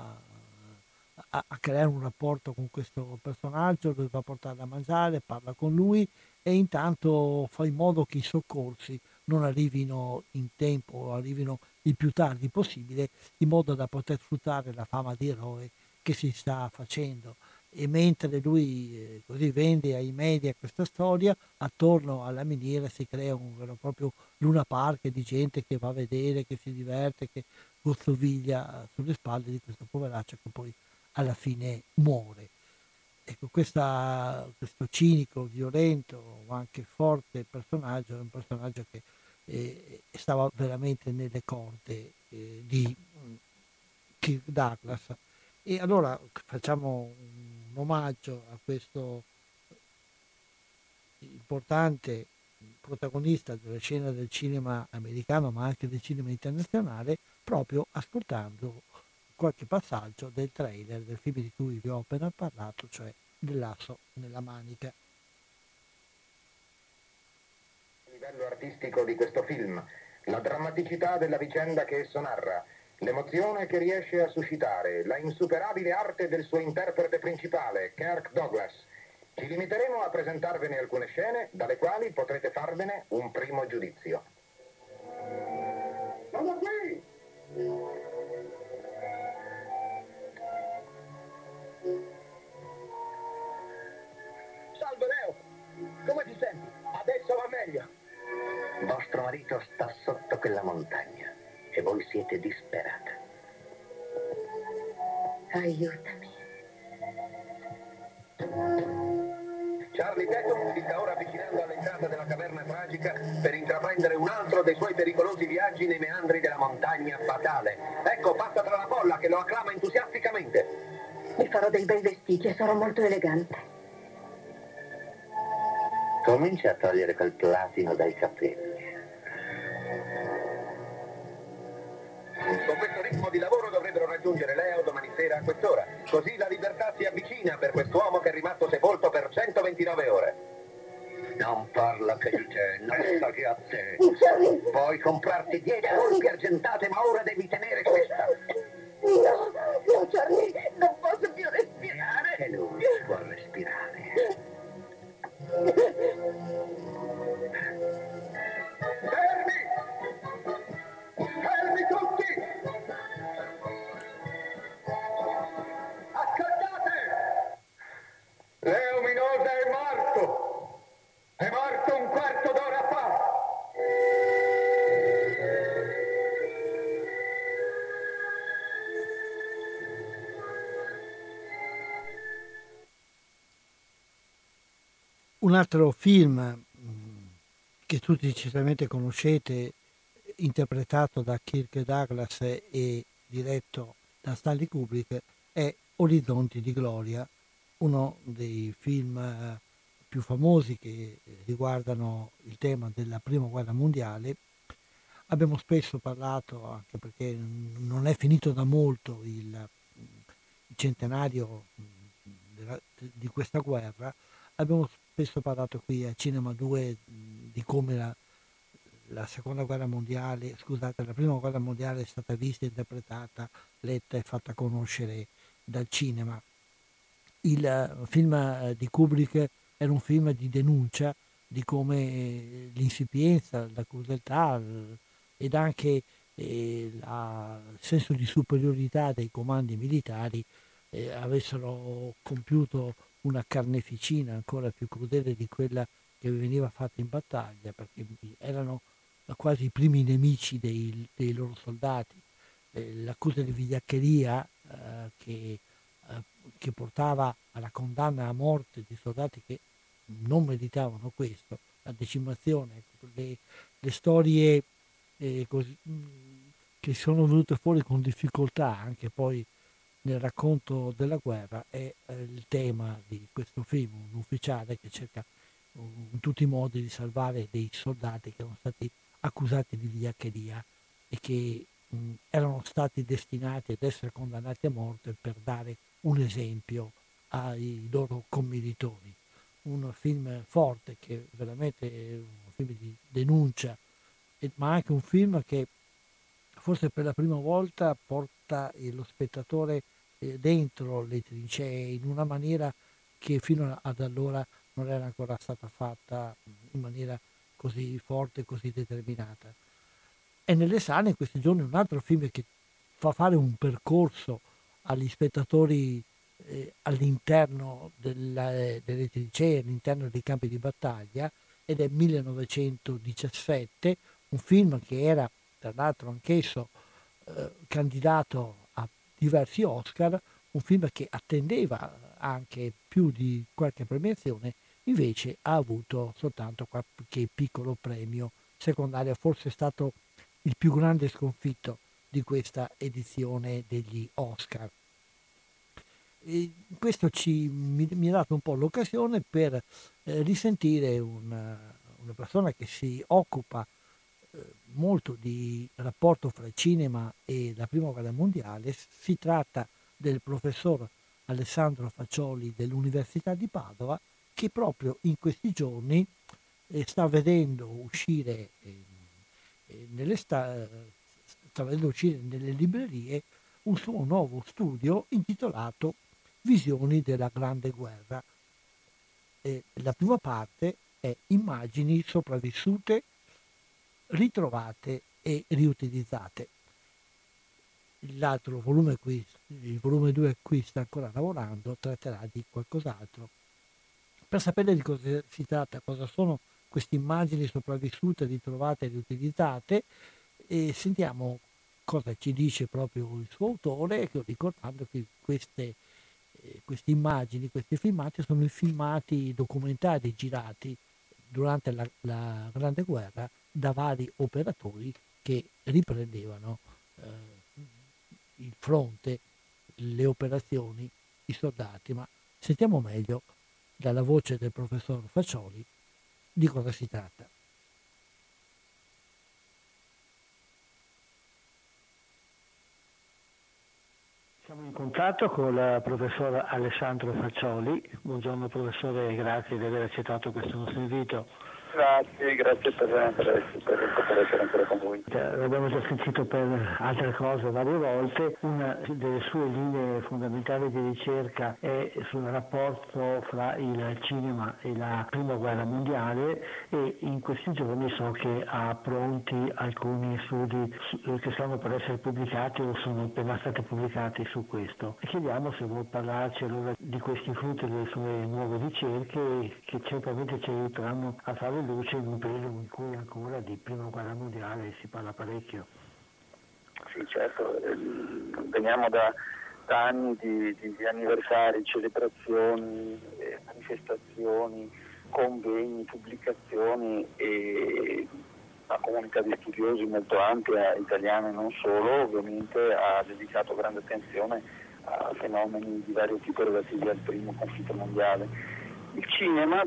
a, a, creare un rapporto con questo personaggio, lo va a portare da mangiare, parla con lui e intanto fa in modo che i soccorsi non arrivino in tempo o arrivino il più tardi possibile in modo da poter sfruttare la fama di eroe che si sta facendo. E mentre lui eh, così vende ai media questa storia attorno alla miniera si crea un vero e proprio luna park di gente che va a vedere, che si diverte, che gozzoviglia sulle spalle di questo poveraccio che poi alla fine muore. Ecco, questa, questo cinico, violento, ma anche forte personaggio è un personaggio che eh, stava veramente nelle corde eh, di mm, Kirk Douglas. E allora facciamo un omaggio a questo importante protagonista della scena del cinema americano ma anche del cinema internazionale proprio ascoltando qualche passaggio del trailer del film di cui vi ho appena parlato, cioè dell'asso nella manica. Il livello artistico di questo film, la drammaticità della vicenda che esso narra, l'emozione che riesce a suscitare, la insuperabile arte del suo interprete principale, Kirk Douglas. Ci limiteremo a presentarvene alcune scene dalle quali potrete farvene un primo giudizio. Sono qui! Vostro marito sta sotto quella montagna e voi siete disperata. Aiutami. Charlie Tatum si sta ora avvicinando all'entrata della caverna tragica per intraprendere un altro dei suoi pericolosi viaggi nei meandri della montagna fatale. Ecco, passa tra la folla che lo acclama entusiasticamente. Mi farò dei bei vestiti e sarò molto elegante. Comincia a togliere quel platino dai capelli. Con questo ritmo di lavoro dovrebbero raggiungere Leo domani sera a quest'ora. Così la libertà si avvicina per quest'uomo che è rimasto sepolto per 129 ore. Non parla che di te, non sta che a te. Puoi comprarti dieci colpi argentate, ma ora devi tenere questa. No, no, Charlie, non posso più respirare. E lui può respirare. Leo Minosa è morto! È morto un quarto d'ora fa! Un altro film mm, che tutti certamente conoscete, interpretato da Kirk Douglas e diretto da Stanley Kubrick, è Orizzonti di Gloria, uno dei film eh, più famosi che riguardano il tema della Prima Guerra Mondiale. Abbiamo spesso parlato, anche perché non è finito da molto il, centenario mm, di questa guerra, abbiamo spesso parlato qui a Cinema 2 di come la, la seconda guerra mondiale, scusate, la prima guerra mondiale è stata vista, interpretata, letta e fatta conoscere dal cinema. Il film di Kubrick era un film di denuncia di come l'insipienza, la crudeltà ed anche eh, il senso di superiorità dei comandi militari eh, avessero compiuto una carneficina ancora più crudele di quella che veniva fatta in battaglia, perché erano quasi i primi nemici dei, dei loro soldati. Eh, l'accusa di vigliaccheria eh, che, eh, che, portava alla condanna a morte di soldati che non meritavano questo, la decimazione, le, le storie eh, così, che sono venute fuori con difficoltà anche poi nel racconto della guerra è eh, il tema di questo film, un ufficiale che cerca in tutti i modi di salvare dei soldati che erano stati accusati di vigliaccheria e che mh, erano stati destinati ad essere condannati a morte per dare un esempio ai loro commilitoni. Un film forte che veramente è un film di denuncia, ma anche un film che forse per la prima volta porta lo spettatore dentro le trincee in una maniera che fino ad allora non era ancora stata fatta in maniera così forte, così determinata. E nelle sale in questi giorni un altro film che fa fare un percorso agli spettatori eh, all'interno della, delle trincee, all'interno dei campi di battaglia, ed è 1917, un film che era tra l'altro anch'esso eh, candidato diversi Oscar, un film che attendeva anche più di qualche premiazione, invece ha avuto soltanto qualche piccolo premio secondario, forse è stato il più grande sconfitto di questa edizione degli Oscar. E questo ci, mi, mi, ha dato un po' l'occasione per eh, risentire una, una persona che si occupa molto di rapporto fra il cinema e la prima guerra mondiale, si tratta del professor Alessandro Faccioli dell'Università di Padova che proprio in questi giorni eh, sta vedendo uscire eh, eh nelle, librerie un suo nuovo studio intitolato Visioni della Grande Guerra. la prima parte è Immagini sopravvissute ritrovate e riutilizzate. L'altro volume qui, il volume 2 qui sta ancora lavorando, tratterà di qualcos'altro. Per sapere di cosa si tratta, cosa sono queste immagini sopravvissute, ritrovate e riutilizzate, e sentiamo cosa ci dice proprio il suo autore, ricordando che queste, eh, queste immagini, questi filmati sono i filmati documentari girati durante la, la Grande Guerra da vari operatori che riprendevano eh, il fronte, le operazioni, i soldati, ma sentiamo meglio dalla voce del professor Faccioli di cosa si tratta. Siamo in contatto con il professor Alessandro Faccioli. Buongiorno professore, grazie di aver accettato questo nostro invito. Grazie, grazie per, per, per essere ancora con voi. L'abbiamo già sentito per altre cose varie volte, una delle sue linee fondamentali di ricerca è sul rapporto fra il cinema e la prima guerra mondiale e in questi giorni so che ha pronti alcuni studi che stanno per essere pubblicati o sono appena stati pubblicati su questo. Chiediamo se vuol parlarci allora di questi frutti delle sue nuove ricerche che certamente ci aiuteranno a fare luce in un periodo in cui ancora di prima guerra mondiale si parla parecchio. Sì, certo, ehm, veniamo da, da anni di, di, di, anniversari, celebrazioni, eh, manifestazioni, convegni, pubblicazioni e una comunità di studiosi molto ampia, italiana e non solo, ovviamente ha dedicato grande attenzione a fenomeni di vario tipo relativi al primo conflitto mondiale il cinema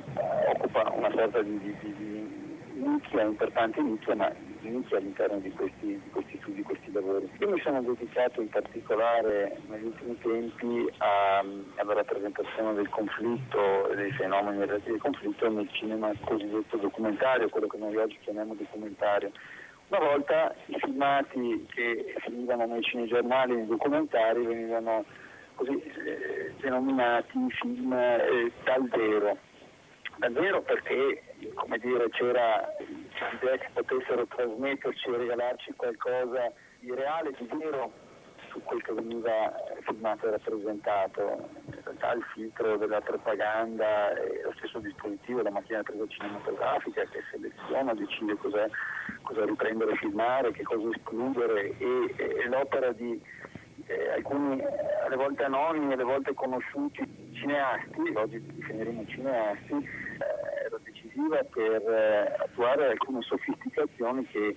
occupa una sorta di, di, di nicchia, importante nicchia, ma nicchia all'interno di questi, di questi studi, di questi lavori. Io mi sono dedicato in particolare negli ultimi tempi a, alla rappresentazione del conflitto e dei fenomeni relativi al conflitto nel cinema cosiddetto documentario, quello che noi oggi chiamiamo documentario. Una volta i filmati che finivano nei cinegiornali, nei documentari, venivano così eh, denominati film eh, dal vero. Dal perché come dire, c'era l'idea che potessero trasmetterci e regalarci qualcosa di reale, di vero su quel che veniva filmato e rappresentato. In realtà il filtro della propaganda è lo stesso dispositivo, la macchina presa cinematografica che seleziona, decide cosa riprendere e filmare, che cosa escludere e, e l'opera di eh, alcuni alle volte anonimi, alle volte conosciuti cineasti, oggi definiremo cineasti, eh, era decisiva per eh, attuare alcune sofisticazioni che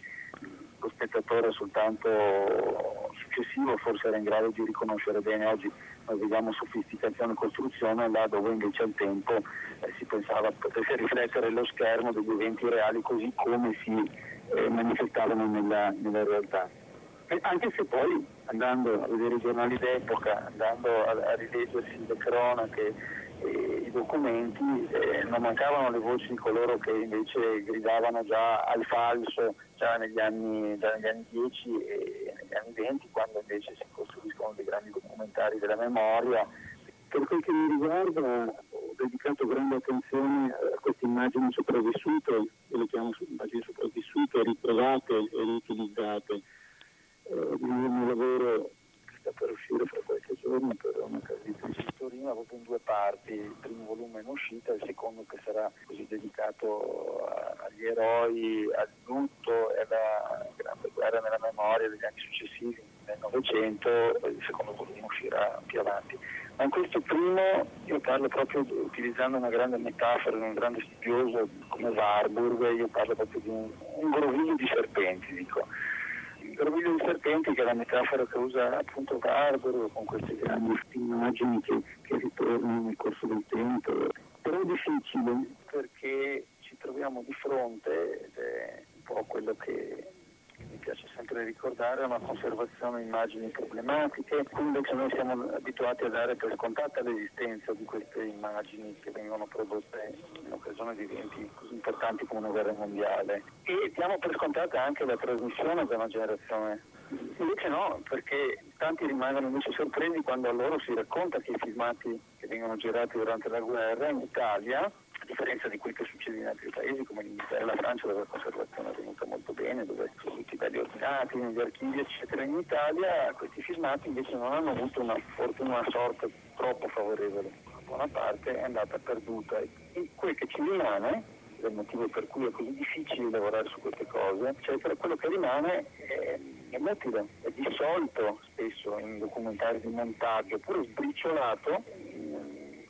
lo spettatore soltanto successivo forse era in grado di riconoscere bene. Oggi noi vediamo sofisticazione e costruzione là dove invece al tempo eh, si pensava potesse riflettere lo schermo degli eventi reali così come si eh, manifestavano nella, nella realtà. E anche se poi andando a vedere i giornali d'epoca, andando a, a rileggersi le cronache e i documenti, eh, non mancavano le voci di coloro che invece gridavano già al falso già negli anni, già negli anni 10 e negli anni 20, quando invece si costruiscono dei grandi documentari della memoria. Per quel che mi riguarda ho dedicato grande attenzione a queste immagini sopravvissute, io le chiamo immagini sopravvissute, ritrovate e riutilizzate il mio lavoro che sta per uscire fra qualche giorno per una casa di di Torino, proprio in due parti, il primo volume in uscita, il secondo che sarà così dedicato a, agli eroi, al lutto e alla grande guerra nella memoria degli anni successivi nel Novecento, il secondo volume uscirà più avanti. Ma in questo primo io parlo proprio utilizzando una grande metafora, un grande studioso come Warburg, io parlo proprio di un, un groviglio di serpenti, dico il groviglio di serpenti che è la metafora che usa appunto Barbaro con queste grandi immagini che, che ritornano nel corso del tempo. Però è difficile perché ci troviamo di fronte, ed è un po' quello che mi piace sempre ricordare, una conservazione di immagini problematiche, quindi invece noi siamo abituati a dare per scontata l'esistenza di queste immagini che vengono prodotte in occasione di eventi così importanti come una guerra mondiale e diamo per scontata anche la trasmissione da una generazione. Invece no, perché tanti rimangono invece sorpresi quando a loro si racconta che i filmati che vengono girati durante la guerra in Italia a differenza di quel che succede in altri paesi come l'Inghilterra e la Francia dove la conservazione è venuta molto bene, dove sono tutti belli ordinati negli archivi eccetera, in Italia questi filmati invece non hanno avuto una fortuna, una sorte troppo favorevole, buona parte è andata perduta. E quel che ci rimane il motivo per cui è così difficile lavorare su queste cose, cioè per quello che rimane è, è è dissolto spesso in documentari di montaggio, oppure sbriciolato,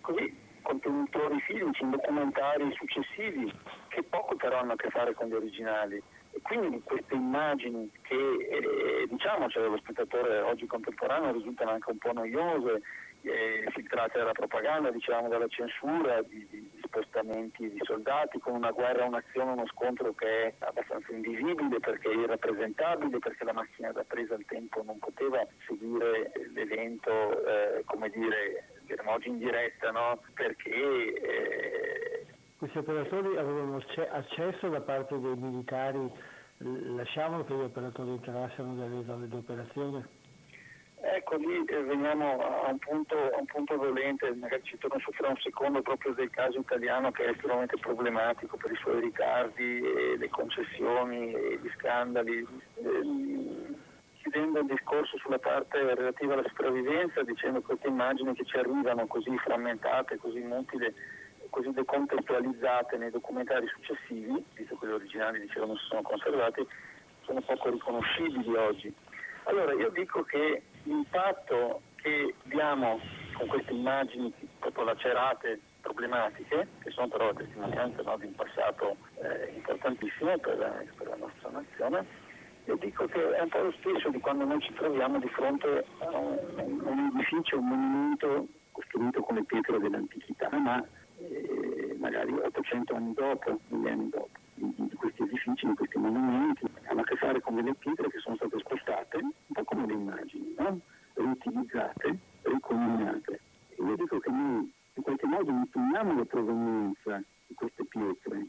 così contenitori filmici, documentari successivi che poco però hanno a che fare con gli originali. E quindi queste immagini che eh, diciamo cioè, lo spettatore oggi contemporaneo risultano anche un po' noiose, eh, filtrate dalla propaganda, diciamo dalla censura, di, di spostamenti di soldati, con una guerra, un'azione, uno scontro che è abbastanza invisibile perché è irrappresentabile, perché la macchina da presa al tempo non poteva seguire l'evento, eh, come dire, diremo oggi in diretta, no? perché... Eh... Questi operatori avevano accesso da parte dei militari, lasciavano che gli operatori entrassero nelle zone di operazione? Ecco, lì eh, veniamo a un, punto, a un punto dolente, magari ci torno su fra un secondo proprio del caso italiano che è estremamente problematico per i suoi ritardi, e le concessioni e gli scandali. Chiudendo il discorso sulla parte relativa alla sopravvivenza, dicendo che queste immagini che ci arrivano così frammentate, così inutili, così decontestualizzate nei documentari successivi, visto che gli originali dicevano si sono conservati, sono poco riconoscibili oggi. Allora io dico che l'impatto che abbiamo con queste immagini proprio lacerate, problematiche, che sono però testimonianze no, di un passato eh, importantissimo per per la nostra nazione, io dico che è un po' lo stesso di quando noi ci troviamo di fronte a un, un edificio, un monumento costruito con le pietre dell'antichità, ma eh, magari 800 anni dopo, millenni dopo. Di, di, questi edifici, di questi monumenti, hanno a che fare con delle pietre che sono state spostate, un po' come le immagini, no? riutilizzate, ricombinate. E io dico che noi in qualche modo impugniamo la provenienza di queste pietre,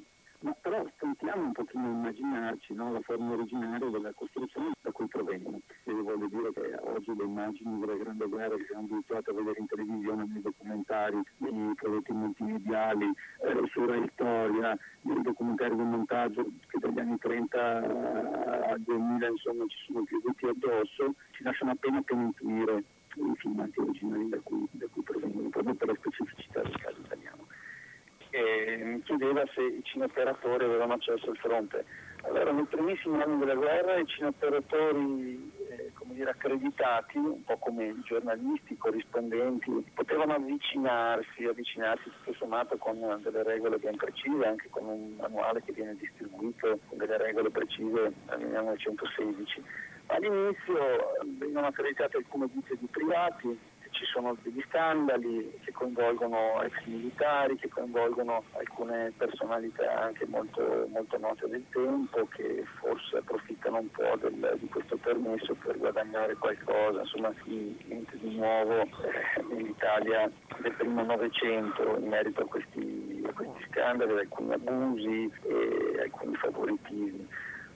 ma però stentiamo un pochino a immaginarci no, la forma originaria della costruzione da cui provengono. E voglio dire che oggi le immagini della Grande Guerra che siamo abituati a vedere in televisione, nei documentari, nei prodotti multimediali, eh, su Rai Storia, nei documentari di montaggio che dagli anni 30 al 2000 insomma ci sono piovuti addosso, ci lasciano appena appena intuire i filmati originali da cui, da cui provengono, proprio per la specificità del caso italiano mi chiedeva se i cineoperatori avevano accesso al fronte. Allora, nei primissimi anni della guerra i cineoperatori eh, dire, accreditati, un po' come giornalisti, corrispondenti, potevano avvicinarsi, avvicinarsi tutto sommato con delle regole ben precise, anche con un manuale che viene distribuito con delle regole precise nel 1916. All'inizio vengono accreditate alcune ditte di privati, ci sono degli scandali che coinvolgono ex militari, che coinvolgono alcune personalità anche molto, molto note del tempo che forse approfittano un po' del, di questo permesso per guadagnare qualcosa, insomma niente di nuovo eh, nell'Italia del primo Novecento in merito a questi, a questi scandali, ad alcuni abusi e alcuni favoritismi.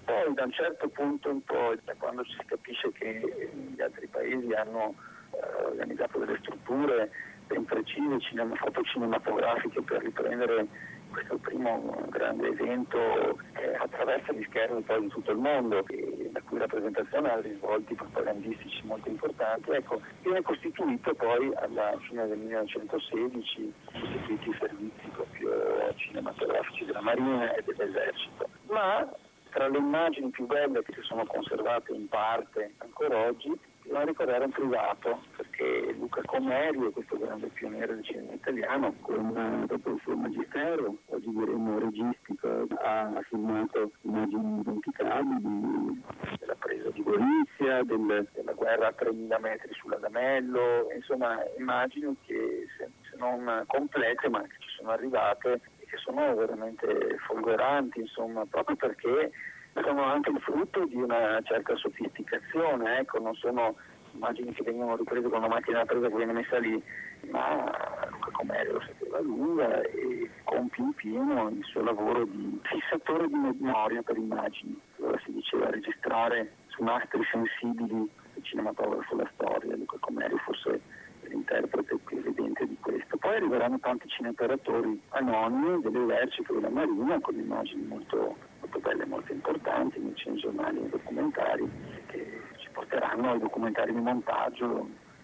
Poi da un certo punto in poi, da quando si capisce che gli altri paesi hanno eh, organizzato delle strutture ben precise, cinema, fotocinematografiche per riprendere questo primo grande evento che attraversa gli schermi poi di tutto il mondo e la cui rappresentazione ha risvolti propagandistici molto importanti. Ecco, viene costituito poi alla fine del 1916 costituiti i servizi proprio cinematografici della Marina e dell'Esercito. Ma tra le immagini più belle che si sono conservate in parte ancora oggi bisogna ricordare un privato, perché Luca Comerio, questo grande pioniere del cinema italiano, con, dopo il suo magistero, oggi diremmo registico, ha filmato immagini indimenticabili della presa di Gorizia, del, della guerra a 3000 metri sull'Adamello, insomma immagini che se, se non complete ma che ci sono arrivate e che sono veramente folgoranti, insomma, proprio perché sono anche il frutto di una certa sofisticazione, ecco, non sono immagini che vengono riprese con una macchina presa che viene messa lì, ma Luca Comerio lo sapeva lunga e compie in pieno il suo lavoro di fissatore di memoria per immagini. Allora si diceva registrare su nastri sensibili il cinematografo la storia, Luca Comerio forse l'interprete più evidente di questo. Poi arriveranno tanti cineoperatori anonimi dell'esercito della marina con immagini molto molto belle, molto importanti, nei giornali e documentari, che ci porteranno ai documentari di montaggio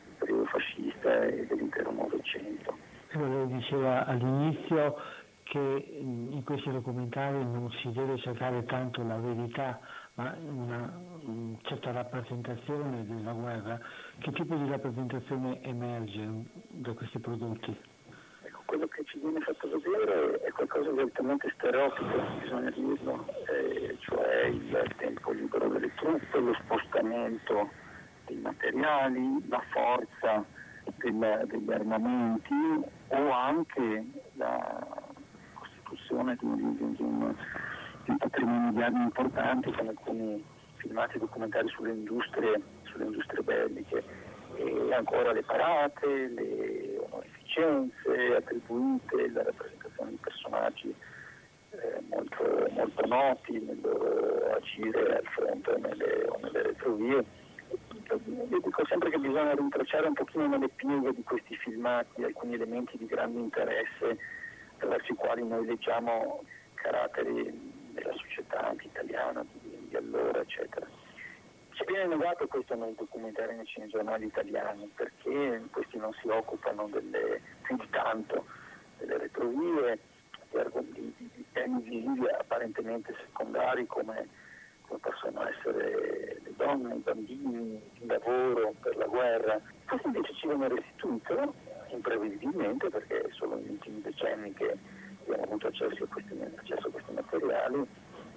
del periodo fascista e dell'intero Novecento. Lei diceva all'inizio che in questi documentari non si deve cercare tanto la verità, ma una certa rappresentazione della guerra. Che tipo di rappresentazione emerge da questi prodotti? Quello che ci viene fatto vedere è qualcosa di altamente stereotipo, bisogna dirlo, eh, cioè il tempo libero delle truppe, lo spostamento dei materiali, la forza del, degli armamenti o anche la conservazione di, di, di, di un, un patrimonio di armi importanti con alcuni filmati documentari sulle industrie, sulle industrie belliche. E ancora le parate, le onorificenze attribuite, la rappresentazione di personaggi eh, molto, molto, noti nel loro agire al fronte o nelle, o nelle retrovie. Io dico sempre che bisogna rintracciare un pochino nelle pieghe di questi filmati alcuni elementi di grande interesse attraverso i quali noi leggiamo caratteri della società anche italiana di, di allora, eccetera. Ci viene negato questo nei documentari nei cinegiornali italiani perché questi non si occupano delle, più di tanto delle retrovie, di, temi visivi apparentemente secondari come, come, possono essere le donne, i bambini, il lavoro per la guerra. Questi invece ci vengono restituiti imprevedibilmente perché sono negli ultimi decenni che abbiamo avuto accesso a questi, accesso a questi materiali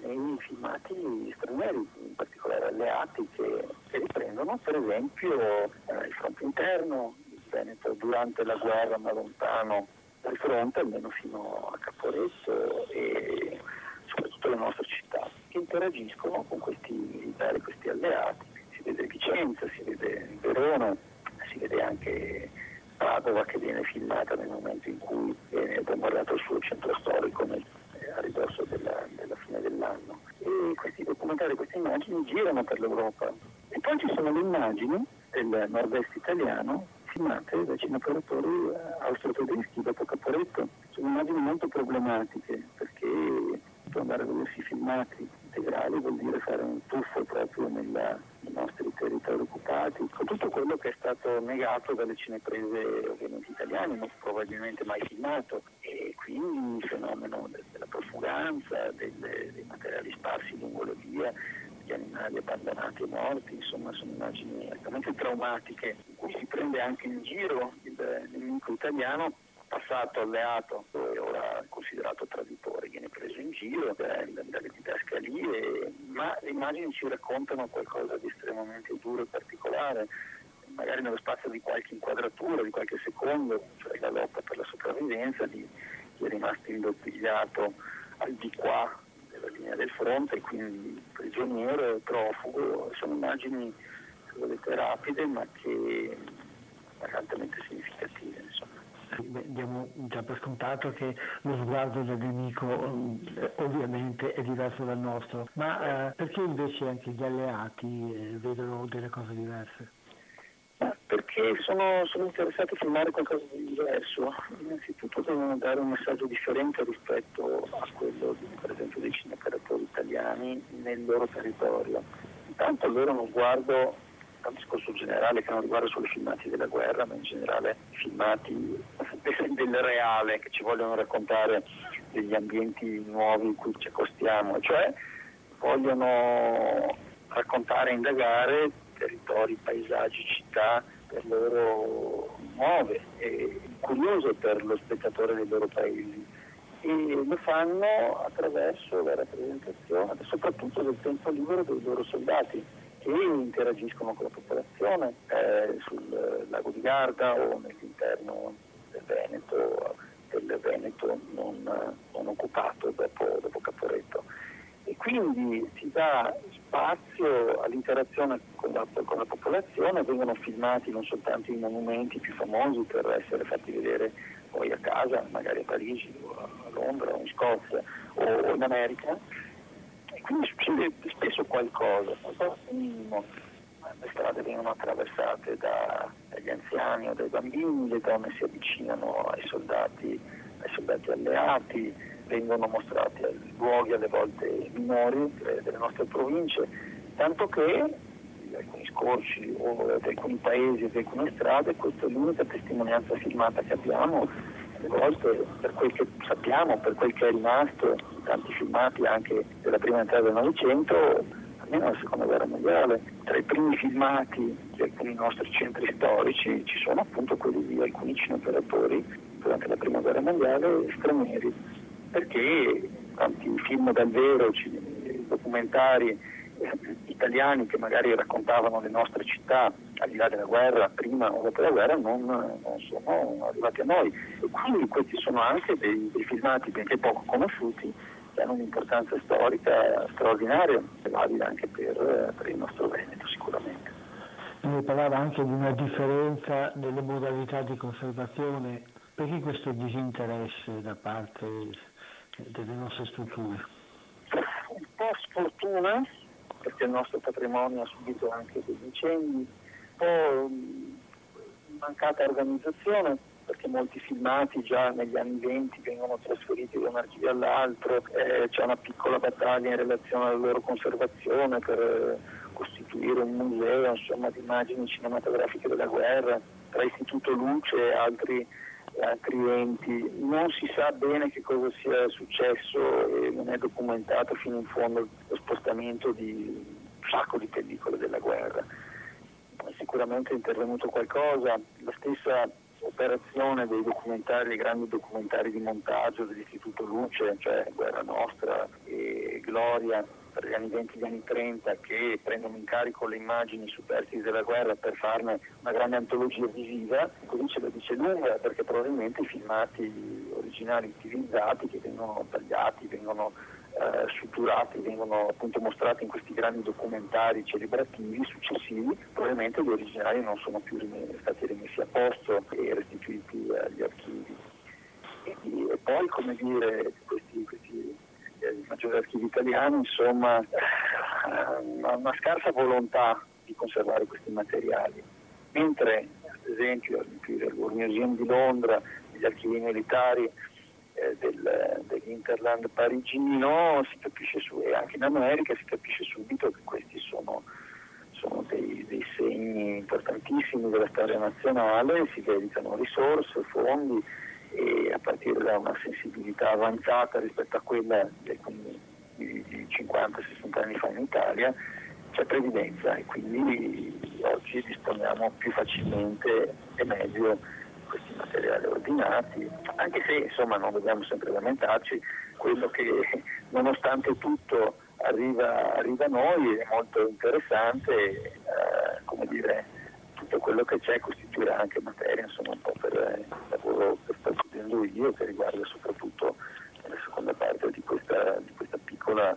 nei filmati stranieri, in particolare alleati, che, che riprendono per esempio eh, il fronte interno, il Veneto durante la guerra ma lontano dal fronte, almeno fino a Caporetto e soprattutto le nostre città, che interagiscono con questi militari, questi alleati. Si vede Vicenza, si vede Verona, si vede anche Padova che viene filmata nel momento in cui viene bombardato il suo centro storico nel, eh, a ridosso della, della, fine dell'anno. E questi documentari, queste immagini girano per l'Europa. E poi ci sono le immagini del nord-est italiano filmate dai cineoperatori eh, austro-tedeschi dopo Caporetto. Sono immagini molto problematiche perché andare a vedersi filmati integrali vuol dire fare un tuffo proprio nella, nei nostri territori occupati, con tutto quello che è stato negato dalle cineprese ovviamente italiane, non probabilmente mai filmato, e quindi il fenomeno della profuganza, delle, dei materiali sparsi lungo le vie, gli animali abbandonati e morti, insomma sono immagini altamente traumatiche, in cui si prende anche in giro il nemico italiano passato alleato e ora considerato traditore, viene preso in giro dalle didascalie, ma le immagini ci raccontano qualcosa di estremamente duro e particolare, magari nello spazio di qualche inquadratura, di qualche secondo, cioè la lotta per la sopravvivenza di chi è rimasto indottigliato al di qua della linea del fronte quindi prigioniero e profugo, sono immagini se volete rapide ma che altamente significative. Insomma. Beh, diamo già per scontato che lo sguardo del nemico eh, ovviamente è diverso dal nostro, ma eh, perché invece anche gli alleati eh, vedono delle cose diverse? Perché sono, sono, interessati a filmare qualcosa di diverso. Innanzitutto devono dare un messaggio differente rispetto a quello di, per esempio dei cineoperatori italiani nel loro territorio. Intanto loro uno sguardo un discorso generale che non riguarda solo i filmati della guerra, ma in generale filmati del reale che ci vogliono raccontare degli ambienti nuovi in cui ci accostiamo, cioè vogliono raccontare indagare territori, paesaggi, città per loro nuove e curiose per lo spettatore dei loro paesi e lo fanno attraverso la rappresentazione soprattutto del tempo libero dei loro soldati che interagiscono con la popolazione eh, sul lago di Garda o nell'interno del Veneto, del Veneto non, non occupato dopo, dopo Caporetto. E quindi si dà spazio all'interazione con la, con la, popolazione, vengono filmati non soltanto i monumenti più famosi per essere fatti vedere poi a casa, magari a Parigi o a Londra o in Scozia o in America, quindi succede spesso qualcosa, qualcosa minimo. Le strade vengono attraversate da, dagli anziani o dai bambini, le donne si avvicinano ai soldati, ai soldati alleati, vengono mostrati luoghi alle volte minori delle nostre province, tanto che alcuni scorci o di alcuni paesi o di alcune strade, questa è l'unica testimonianza filmata che abbiamo. Alle volte per quel che sappiamo, per quel che è rimasto, tanti filmati anche della prima metà del Novecento, almeno la seconda guerra mondiale, tra i primi filmati di alcuni nostri centri storici ci sono appunto quelli di alcuni cineoperatori durante la prima guerra mondiale stranieri, perché tanti film dal vero, documentari italiani che magari raccontavano le nostre città al di là della guerra, prima o dopo la guerra, non, non sono arrivati a noi. E quindi questi sono anche dei, dei filmati, benché poco conosciuti, che hanno un'importanza storica straordinaria e valida anche per, per il nostro Veneto sicuramente. Lei parlava anche di una differenza nelle modalità di conservazione. Perché questo disinteresse da parte delle nostre strutture? Un po' sfortuna, perché il nostro patrimonio ha subito anche degli incendi, un po' mancata organizzazione, perché molti filmati già negli anni 20 vengono trasferiti da un archivio all'altro, eh, c'è una piccola battaglia in relazione alla loro conservazione per eh, costituire un museo insomma, di immagini cinematografiche della guerra. Tra Istituto Luce e altri, altri. Non si sa bene che cosa sia successo e non è documentato fino in fondo lo spostamento di un sacco di pellicole della guerra. Sicuramente è intervenuto qualcosa, la stessa operazione dei documentari, dei grandi documentari di montaggio dell'Istituto Luce, cioè Guerra Nostra e Gloria, per gli anni 20 e gli anni 30 che prendono in carico le immagini superstiti della guerra per farne una grande antologia visiva, così ce la dice lunga perché probabilmente i filmati originali utilizzati che vengono tagliati, vengono eh, strutturati, vengono appunto mostrati in questi grandi documentari celebrativi successivi, probabilmente gli originali non sono più rim- stati rimessi a posto e restituiti agli archivi. E, e poi, come dire, questi, questi eh, i maggiori archivi italiani, insomma, una, una scarsa volontà di conservare questi materiali, mentre ad esempio al Museum di Londra, gli archivi militari, eh, del, dell'Interland parigino si capisce su, e anche in America si capisce subito che questi sono, sono dei, dei, segni importantissimi della storia nazionale, si dedicano risorse, fondi e a partire da una sensibilità avanzata rispetto a quella di, di 50-60 anni fa in Italia c'è previdenza e quindi oggi disponiamo più facilmente e meglio questi materiali ordinati, anche se insomma non dobbiamo sempre lamentarci, quello che nonostante tutto arriva, arriva a noi è molto interessante, eh, tutto quello che c'è costituirà anche materia insomma un po' per il lavoro che sto facendo io, che riguarda soprattutto la seconda parte di questa, di questa piccola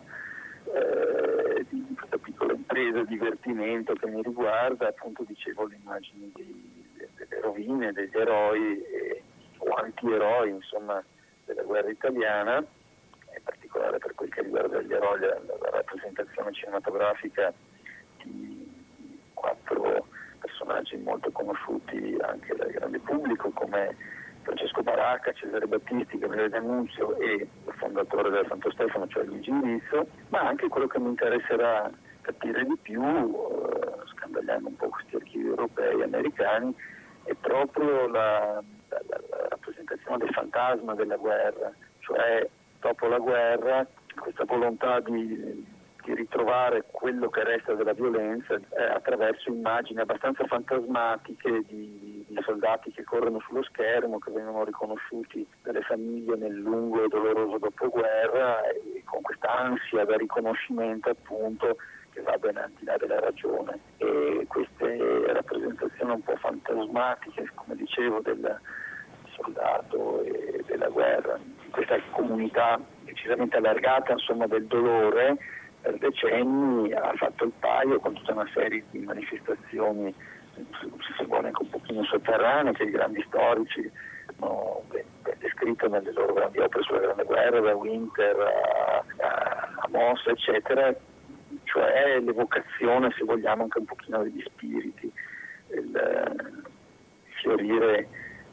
eh, di questa piccola impresa, divertimento che mi riguarda, appunto dicevo le immagini dei, delle rovine, degli eroi e, o antieroi insomma, della guerra italiana, in particolare per quel che riguarda gli eroi, la, la rappresentazione cinematografica di quattro personaggi molto conosciuti anche dal grande pubblico come Francesco Baracca, Cesare Battisti, Gabriele D'Annunzio e il fondatore del Santo Stefano, cioè Luigi Rizzo, ma anche quello che mi interesserà capire di più, eh, scandagliando un po' questi archivi europei e americani, è proprio la, la, la rappresentazione del fantasma della guerra, cioè dopo la guerra questa volontà di, di ritrovare quello che resta della violenza eh, attraverso immagini abbastanza fantasmatiche di, di, soldati che corrono sullo schermo, che vengono riconosciuti dalle famiglie nel lungo e doloroso dopoguerra e con questa ansia da riconoscimento appunto che va ben al di là della ragione. E queste rappresentazioni un po' fantasmatiche, come dicevo, del soldato e della guerra, questa comunità decisamente allargata insomma, del dolore decenni ha fatto il paio con tutta una serie di manifestazioni, se si vuole anche un pochino sotterranee, che i grandi storici hanno descritto nelle loro grandi opere sulla Grande Guerra, da Winter a, a, a Moss, eccetera, cioè l'evocazione, se vogliamo, anche un pochino degli spiriti, il, fiorire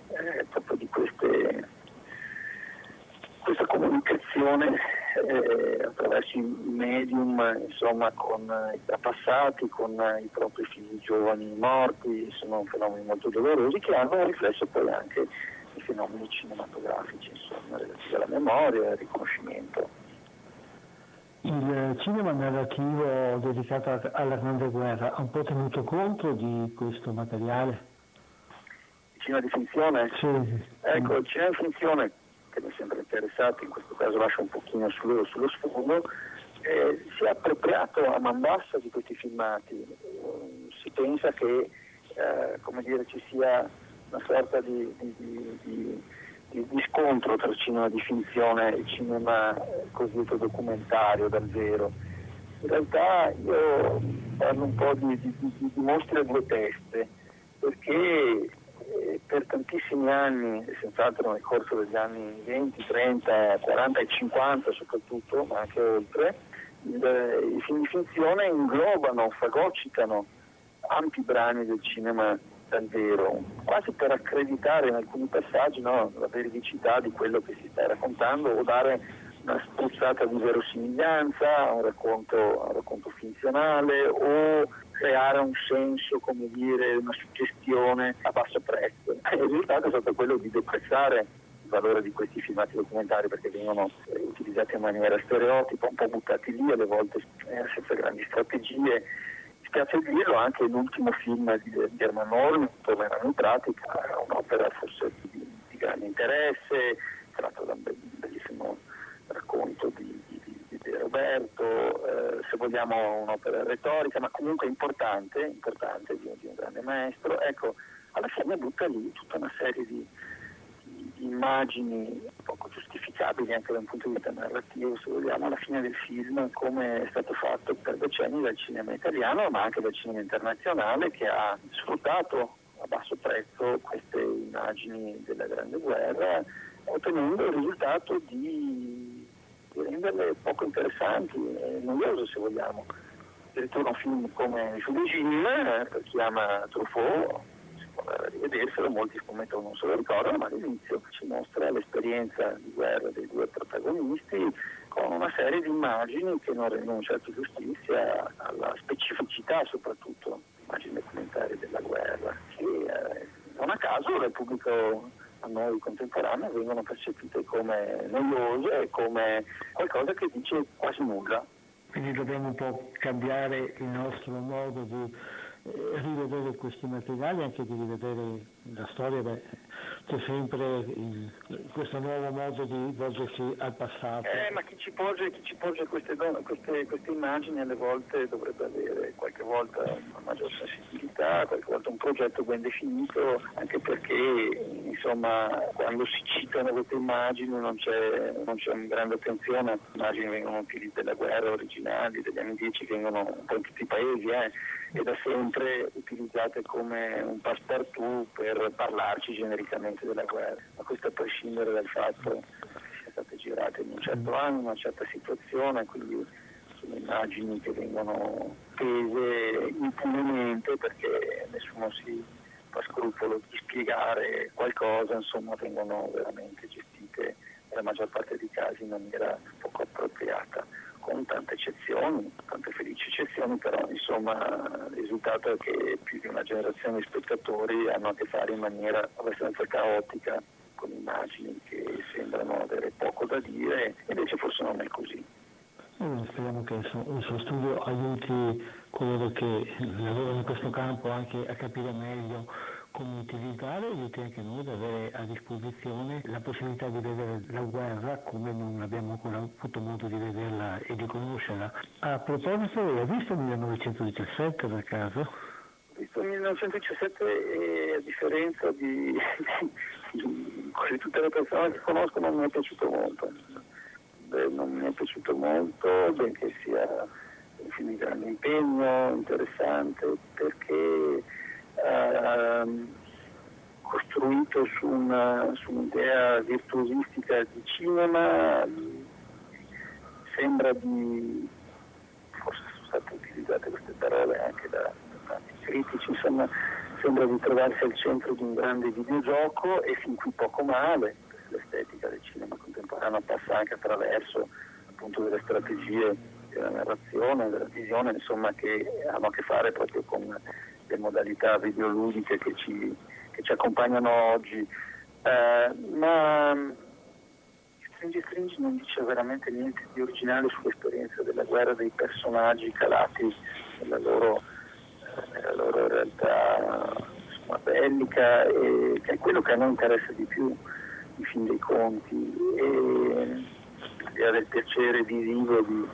eh, proprio di queste, questa comunicazione eh, attraverso i medium insomma, con i trapassati, con i propri figli giovani morti, sono fenomeni molto dolorosi che hanno riflesso poi anche i fenomeni cinematografici, insomma, relativi alla memoria e al riconoscimento. Il cinema narrativo dedicato alla Grande Guerra ha un po' tenuto conto di questo materiale? Il cinema di finzione? Sì. Ecco, il cinema di finzione, che mi è sempre interessato, in questo caso lascia un pochino sullo, sullo sfondo, eh, si è appropriato a man bassa di questi filmati. Si pensa che eh, dire, ci sia una sorta di, di, di, di, scontro tra cinema di finzione e cinema cosiddetto documentario dal vero. In realtà io parlo un po' di, mostri a due teste, perché eh, per tantissimi anni, senz'altro nel corso degli anni 20, 30, 40 e 50 soprattutto, ma anche oltre, il, i film di finzione inglobano, fagocitano ampi brani del cinema dal vero, quasi per accreditare in alcuni passaggi no, la veridicità di quello che si sta raccontando o dare una spruzzata di verosimiglianza a un racconto, un racconto finzionale o creare un senso, come dire, una suggestione a basso prezzo. Il risultato è stato quello di deprezzare il valore di questi filmati documentari perché vengono eh, utilizzati in maniera stereotipa, un po' buttati lì, alle volte eh, senza grandi strategie spiace dirlo, anche l'ultimo film di German Horn, Torneranno in pratica, era un'opera forse di, di grande interesse, tratto da un bellissimo racconto di Roberto, eh, se vogliamo un'opera retorica, ma comunque importante, importante di, di un grande maestro. Ecco, alla fine butta lì tutta una serie di, immagini poco giustificabili anche da un punto di vista narrativo, se vogliamo, alla fine del film, come è stato fatto per decenni dal cinema italiano, ma anche dal cinema internazionale, che ha sfruttato a basso prezzo queste immagini della Grande Guerra, ottenendo il risultato di, di renderle poco interessanti e noiose, se vogliamo. Addirittura un film come Jules Jim, eh, per chi ama Truffaut, rivederselo, molti scommettono non se lo ricordano, ma all'inizio ci mostra l'esperienza di guerra dei due protagonisti con una serie di immagini che non rendono certo giustizia alla specificità soprattutto, immagini documentarie della guerra, che eh, non a caso dal pubblico a noi contemporaneo vengono percepite come noiose e come qualcosa che dice quasi nulla. Quindi dobbiamo un po' cambiare il nostro modo di eh, rivedere questi materiali, anche di rivedere la storia, beh, c'è sempre il, questo nuovo modo di volgersi al passato. Eh, ma chi ci porge, chi ci porge queste, queste, queste, immagini alle volte dovrebbe avere qualche volta una maggior sensibilità, qualche volta un progetto ben definito, anche perché insomma quando si citano queste immagini non c'è, non c'è una grande attenzione, le immagini vengono utilizzate della guerra originali, degli anni 10 vengono in tutti i paesi eh, e da sempre utilizzate come un passepartout per parlarci genericamente della guerra, ma questo a prescindere dal fatto che sia state girate in un certo anno, in una certa situazione, quindi sono immagini che vengono prese impunemente perché nessuno si fa scrupolo di spiegare qualcosa, insomma vengono veramente gestite nella maggior parte dei casi in maniera poco appropriata con tante eccezioni, tante felici eccezioni, però insomma il risultato è che più di una generazione di spettatori hanno a che fare in maniera abbastanza caotica con immagini che sembrano avere poco da dire, invece forse non è così. Eh, speriamo che il suo, studio aiuti coloro che lavorano in questo campo anche a capire meglio utilizzare, aiuti anche noi ad avere a disposizione la possibilità di vedere la guerra come non abbiamo ancora avuto modo di vederla e di conoscerla. A proposito, hai visto 1917 per caso? Visto 1917 e a differenza di, di, di tutte le persone che conosco non mi è piaciuto molto. Beh, non mi è piaciuto molto, benché sia un film di grande impegno, interessante, perché Ehm, costruito su, una, su, un'idea virtuosistica di cinema, sembra di, forse sono state utilizzate queste parole anche da, da tanti critici, insomma sembra di trovarsi al centro di un grande videogioco e fin qui poco male, l'estetica del cinema contemporaneo passa anche attraverso appunto delle strategie della narrazione, della visione, insomma che hanno a che fare proprio con le modalità videoludiche che ci, che ci accompagnano oggi. Eh, ma Stringi Stringi non dice veramente niente di originale sull'esperienza della guerra dei personaggi calati nella loro, nella loro realtà insomma, bellica e che è quello che a noi interessa di più in fin dei conti e l'idea del piacere visivo di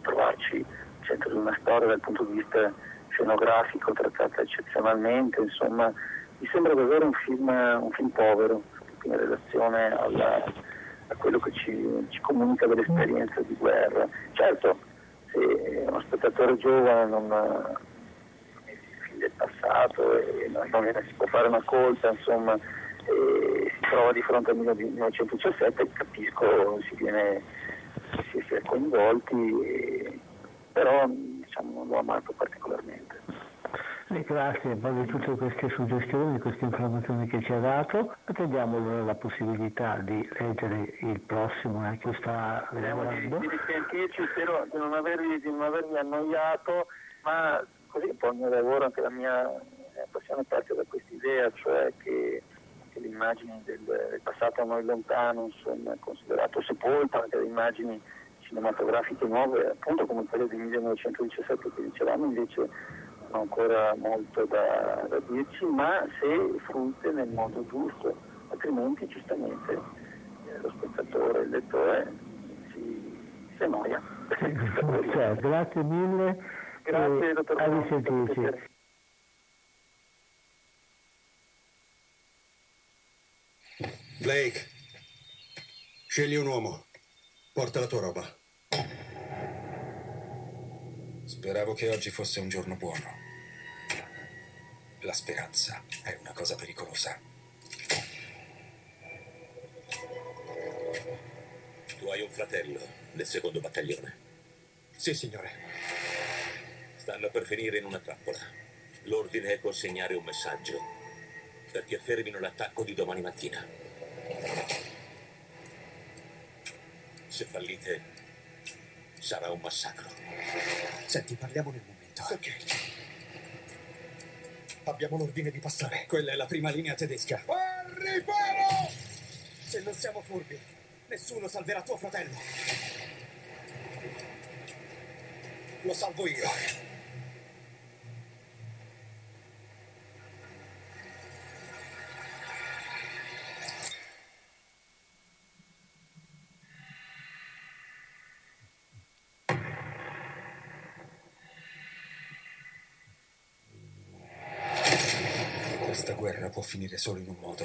trovarci al centro di una storia dal punto di vista scenografico trattata eccezionalmente, insomma mi sembra davvero un film, un film povero in relazione alla, a quello che ci, ci comunica dell'esperienza di guerra. Certo, se uno spettatore giovane non, il film del passato e non, non si può fare una colpa, insomma, si trova di fronte al 1917, capisco, si viene si, è coinvolti, però diciamo, non l'ho amato particolarmente. Eh, grazie per di tutte queste suggestioni, queste informazioni che ci ha dato. Attendiamo allora la possibilità di leggere il prossimo eh, che sta lavorando. Di sentirci, spero di non, avervi, di non avermi annoiato, ma così un po' il mio lavoro, anche la mia passione parte da questa idea, cioè che le immagini del, del passato a noi lontano, insomma, considerato sepolto, anche le immagini cinematografiche nuove, appunto come quelle del 1917 che dicevamo, invece hanno ancora molto da, da dirci, ma se fruite nel modo giusto, altrimenti giustamente eh, lo spettatore, il lettore si, si annoia. cioè, grazie mille. Grazie, dottor A risentirci. Blake, scegli un uomo. Porta la tua roba. Speravo che oggi fosse un giorno buono. La speranza è una cosa pericolosa. Tu hai un fratello nel secondo battaglione. Sì, signore. Stanno per finire in una trappola. L'ordine è consegnare un messaggio perché fermino l'attacco di domani mattina. Se fallite, sarà un massacro. Senti, parliamo nel momento. Ok. Abbiamo l'ordine di passare. Quella è la prima linea tedesca. Al riparo! Se non siamo furbi, nessuno salverà tuo fratello. Lo salvo io. Questa guerra può finire solo in un modo.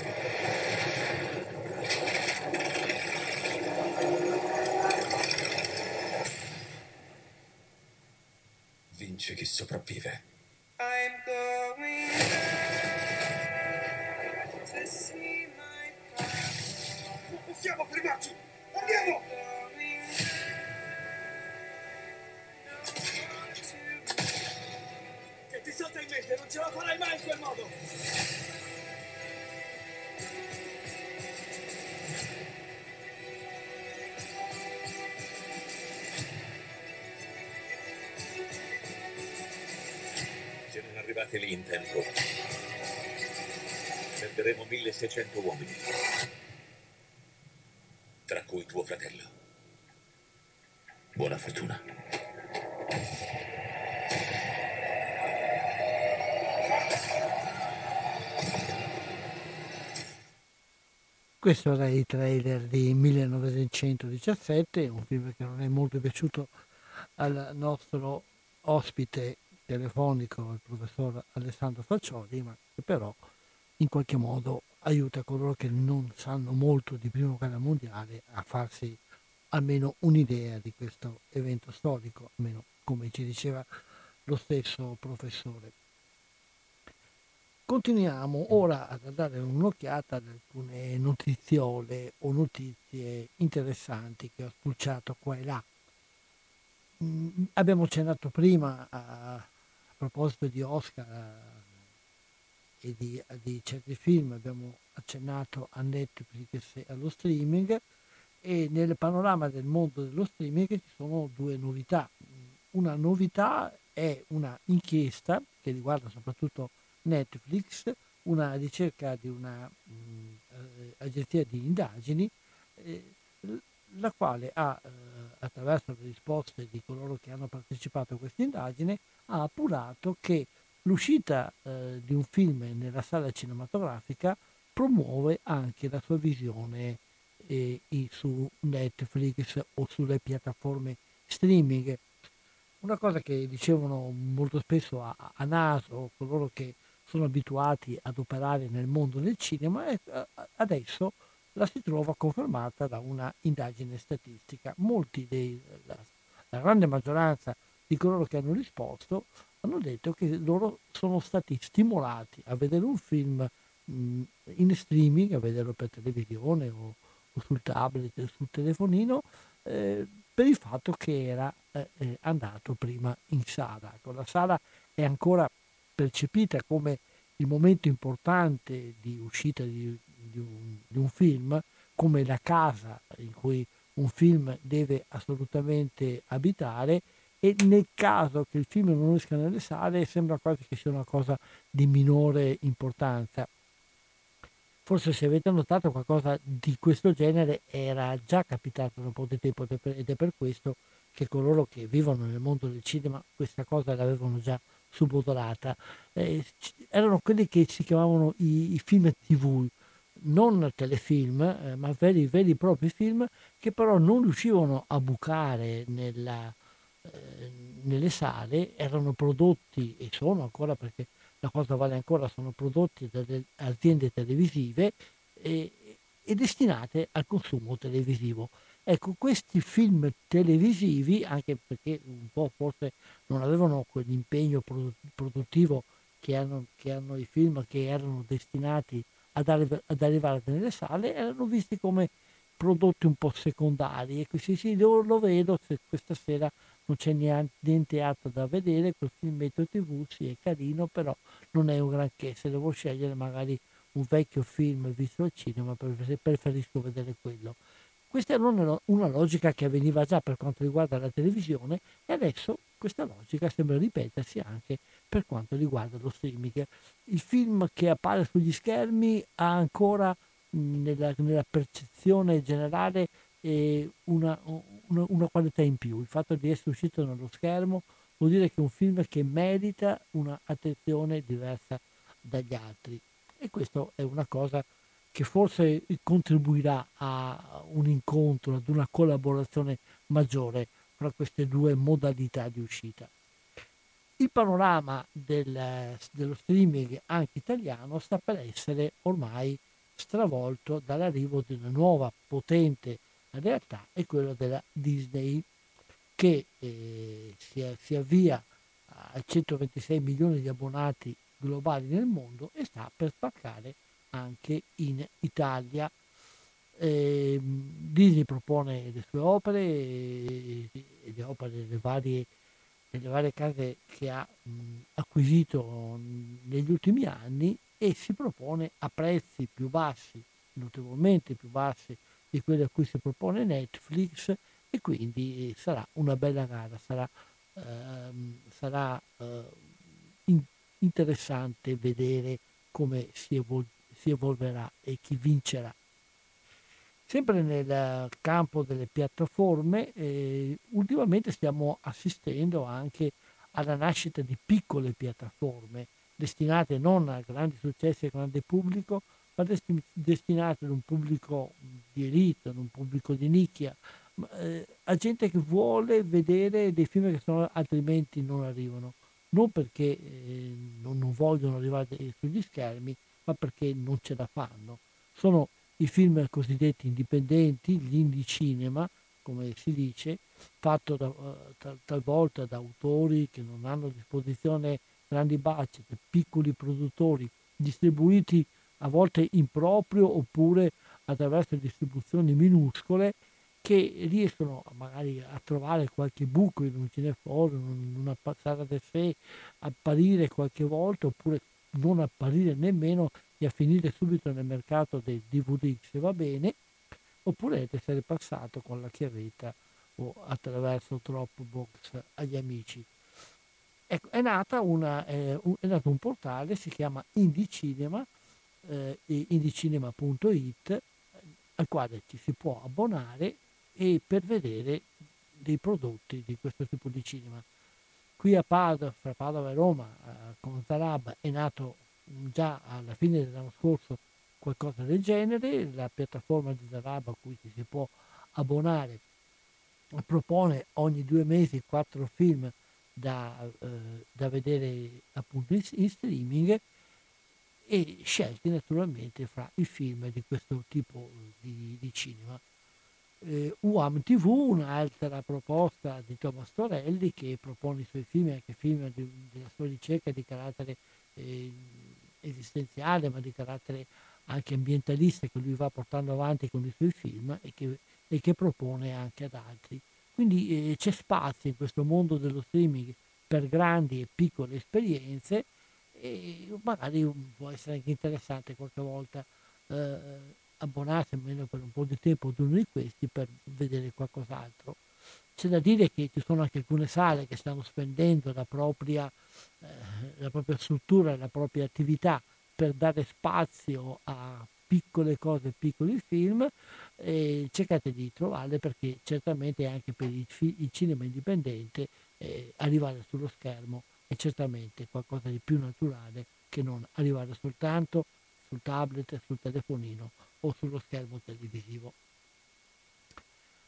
Vince chi sopravvive. I'm going to see my Non possiamo Arrivate lì in tempo, perderemo 1600 uomini, tra cui tuo fratello. Buona fortuna. Questo era il trailer di 1917, un film che non è molto piaciuto al nostro ospite telefonico, il professor Alessandro Faccioli, ma che però in qualche modo aiuta coloro che non sanno molto di Prima Guerra Mondiale a farsi almeno un'idea di questo evento storico, almeno come ci diceva lo stesso professore. Continuiamo ora a dare un'occhiata ad alcune notiziole o notizie interessanti che ho spulciato qua e là. Mm, abbiamo accennato prima a proposito di Oscar e di, di, certi film, abbiamo accennato a Netflix e allo streaming e nel panorama del mondo dello streaming ci sono due novità. Una novità è una inchiesta che riguarda soprattutto Netflix, una ricerca di un'agenzia di indagini, eh, la quale ha, eh, attraverso le risposte di coloro che hanno partecipato a questa indagine, ha appurato che l'uscita eh, di un film nella sala cinematografica promuove anche la sua visione eh, su Netflix o sulle piattaforme streaming. una cosa che dicevano molto spesso a, a naso coloro che sono abituati ad operare nel mondo del cinema e adesso la si trova confermata da una indagine statistica. Dei, la, la grande maggioranza di coloro che hanno risposto hanno detto che loro sono stati stimolati a vedere un film mh, in streaming, a vederlo per televisione o, o sul tablet, sul telefonino, eh, per il fatto che era eh, eh andato prima in sala. Ecco, la sala è ancora percepita come il momento importante di uscita di, di, un, di un film, come la casa in cui un film deve assolutamente abitare e nel caso che il film non esca nelle sale sembra quasi che sia una cosa di minore importanza. Forse se avete notato qualcosa di questo genere era già capitato da un po' di tempo ed è per questo che coloro che vivono nel mondo del cinema questa cosa l'avevano già subodorata. Eh, erano quelli che si chiamavano i, i film tv, non telefilm, eh, ma veri, e propri film che però non riuscivano a bucare nella, eh, nelle sale, erano prodotti e sono ancora perché la cosa vale ancora, sono prodotti dalle aziende televisive e, e destinate al consumo televisivo. Ecco, questi film televisivi, anche perché un po' forse non avevano quell'impegno produttivo che hanno, che hanno i film che erano destinati ad, arri- ad, arrivare nelle sale, erano visti come prodotti un po' secondari. E quindi sì, lo, lo vedo, se questa sera non c'è niente, niente altro da vedere, quel filmetto tv sì è carino, però non è un granché. Se devo scegliere magari un vecchio film visto al cinema, preferisco vedere quello. Questa era una, una, logica che avveniva già per quanto riguarda la televisione e adesso questa logica sembra ripetersi anche per quanto riguarda lo streaming. Il film che appare sugli schermi ha ancora nella, nella percezione generale eh, una, una, una, qualità in più. Il fatto di essere uscito nello schermo vuol dire che è un film che merita un'attenzione diversa dagli altri. E questo è una cosa che forse contribuirà a un incontro, ad una collaborazione maggiore fra queste due modalità di uscita. Il panorama del, dello streaming anche italiano sta per essere ormai stravolto dall'arrivo di una nuova potente realtà, è quella della Disney, che eh, si, si avvia a 126 milioni di abbonati globali nel mondo e sta per spaccare anche in Italia. Eh, Disney propone le sue opere e, le opere delle varie, delle varie case che ha acquisito negli ultimi anni e si propone a prezzi più bassi, notevolmente più bassi di quelli a cui si propone Netflix e quindi sarà una bella gara, sarà, ehm, sarà eh, in, interessante vedere come si evolverà si evolverà e chi vincerà. Sempre nel campo delle piattaforme, eh, ultimamente stiamo assistendo anche alla nascita di piccole piattaforme destinate non a grandi successi e grande pubblico, ma desti- destinate ad un pubblico di elite, ad un pubblico di nicchia, eh, a gente che vuole vedere dei film che sono, altrimenti non arrivano, non perché eh, non, non vogliono arrivare sugli schermi, ma perché non ce la fanno. Sono i film cosiddetti indipendenti, gli indie cinema, come si dice, fatto da, uh, talvolta da autori che non hanno a disposizione grandi budget, piccoli produttori, distribuiti a volte in proprio oppure attraverso distribuzioni minuscole che riescono magari a trovare qualche buco in un cineforum, in una passata del sé, apparire qualche volta oppure non apparire nemmeno e a finire subito nel mercato del DVD se va bene, oppure essere passato con la chiavetta o attraverso Dropbox agli amici. Ecco, è, una, eh, è nato un portale, si chiama Indicinema, eh, indicinema.it, al quale ci si può abbonare e per vedere dei prodotti di questo tipo di cinema. Qui a Padova, fra Padova e Roma, eh, con Zarab, è nato già alla fine dell'anno scorso qualcosa del genere, la piattaforma di Zarab a cui si può abbonare propone ogni due mesi quattro film da, eh, da vedere appunto in, in, streaming e scelti naturalmente fra i film di questo tipo di, di cinema. Eh, UAM TV, un'altra proposta di Thomas Torelli che propone i suoi film, anche film di, della sua ricerca di carattere eh, esistenziale, ma di carattere anche ambientalista che lui va portando avanti con i suoi film e che, e che propone anche ad altri. Quindi eh, c'è spazio in questo mondo dello streaming per grandi e piccole esperienze e magari può essere anche interessante qualche volta eh, abbonarsi almeno per un po' di tempo ad uno di questi per vedere qualcos'altro. C'è da dire che ci sono anche alcune sale che stanno spendendo la propria, eh, la propria struttura, la propria attività per dare spazio a piccole cose, piccoli film, eh, cercate di trovarle perché certamente anche per il, il cinema indipendente eh, arrivare sullo schermo è certamente qualcosa di più naturale che non arrivare soltanto sul tablet, sul telefonino o sullo schermo televisivo.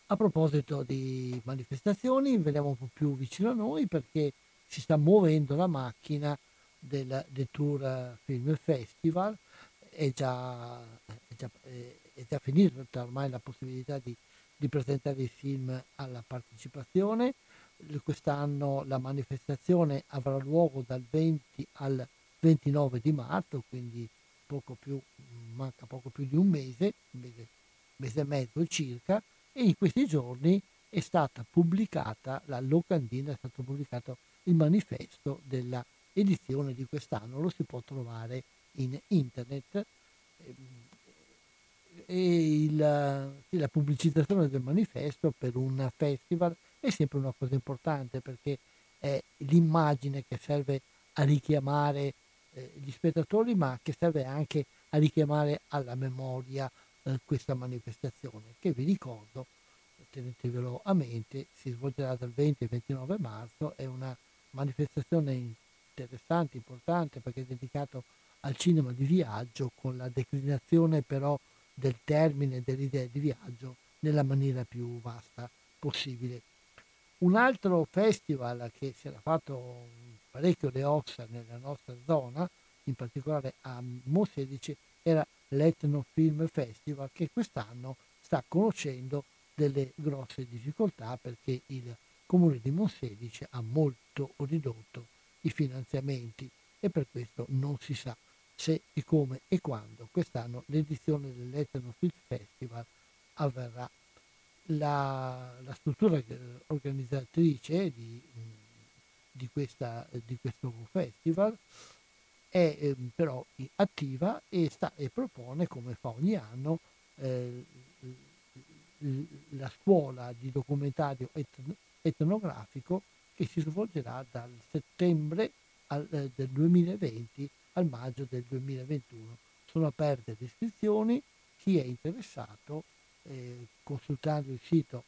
A proposito di manifestazioni, veniamo un po' più vicino a noi perché si sta muovendo la macchina del Detour Film Festival, è già, è già, è già finita ormai la possibilità di, di presentare i film alla partecipazione. Quest'anno la manifestazione avrà luogo dal 20 al 29 di marzo, quindi poco più, manca poco più di un mese, un mese, mese e mezzo circa, e in questi giorni è stata pubblicata, la locandina è stato pubblicato il manifesto della edizione di quest'anno, lo si può trovare in internet ehm, e il, la pubblicizzazione del manifesto per un festival è sempre una cosa importante perché è l'immagine che serve a richiamare eh, gli spettatori ma che serve anche a richiamare alla memoria eh, questa manifestazione che vi ricordo, tenetevelo a mente, si svolgerà dal 20 al 29 marzo, è una manifestazione interessante, importante perché è dedicato al cinema di viaggio con la declinazione però del termine dell'idea di viaggio nella maniera più vasta possibile. Un altro festival che si era fatto parecchio le ossa nella nostra zona, in particolare a Mosedici, era l'Etno Film Festival che quest'anno sta conoscendo delle grosse difficoltà perché il comune di Monselice ha molto ridotto i finanziamenti e per questo non si sa se e come e quando quest'anno l'edizione dell'Etno Film Festival avverrà. La, la struttura organizzatrice di, di, questa, di questo festival è eh, però attiva e, sta, e, propone, come fa ogni anno, eh, la scuola di documentario etn- etnografico che si svolgerà dal settembre al, eh, del 2020 al maggio del 2021. Sono aperte le iscrizioni, chi è interessato eh, consultando il sito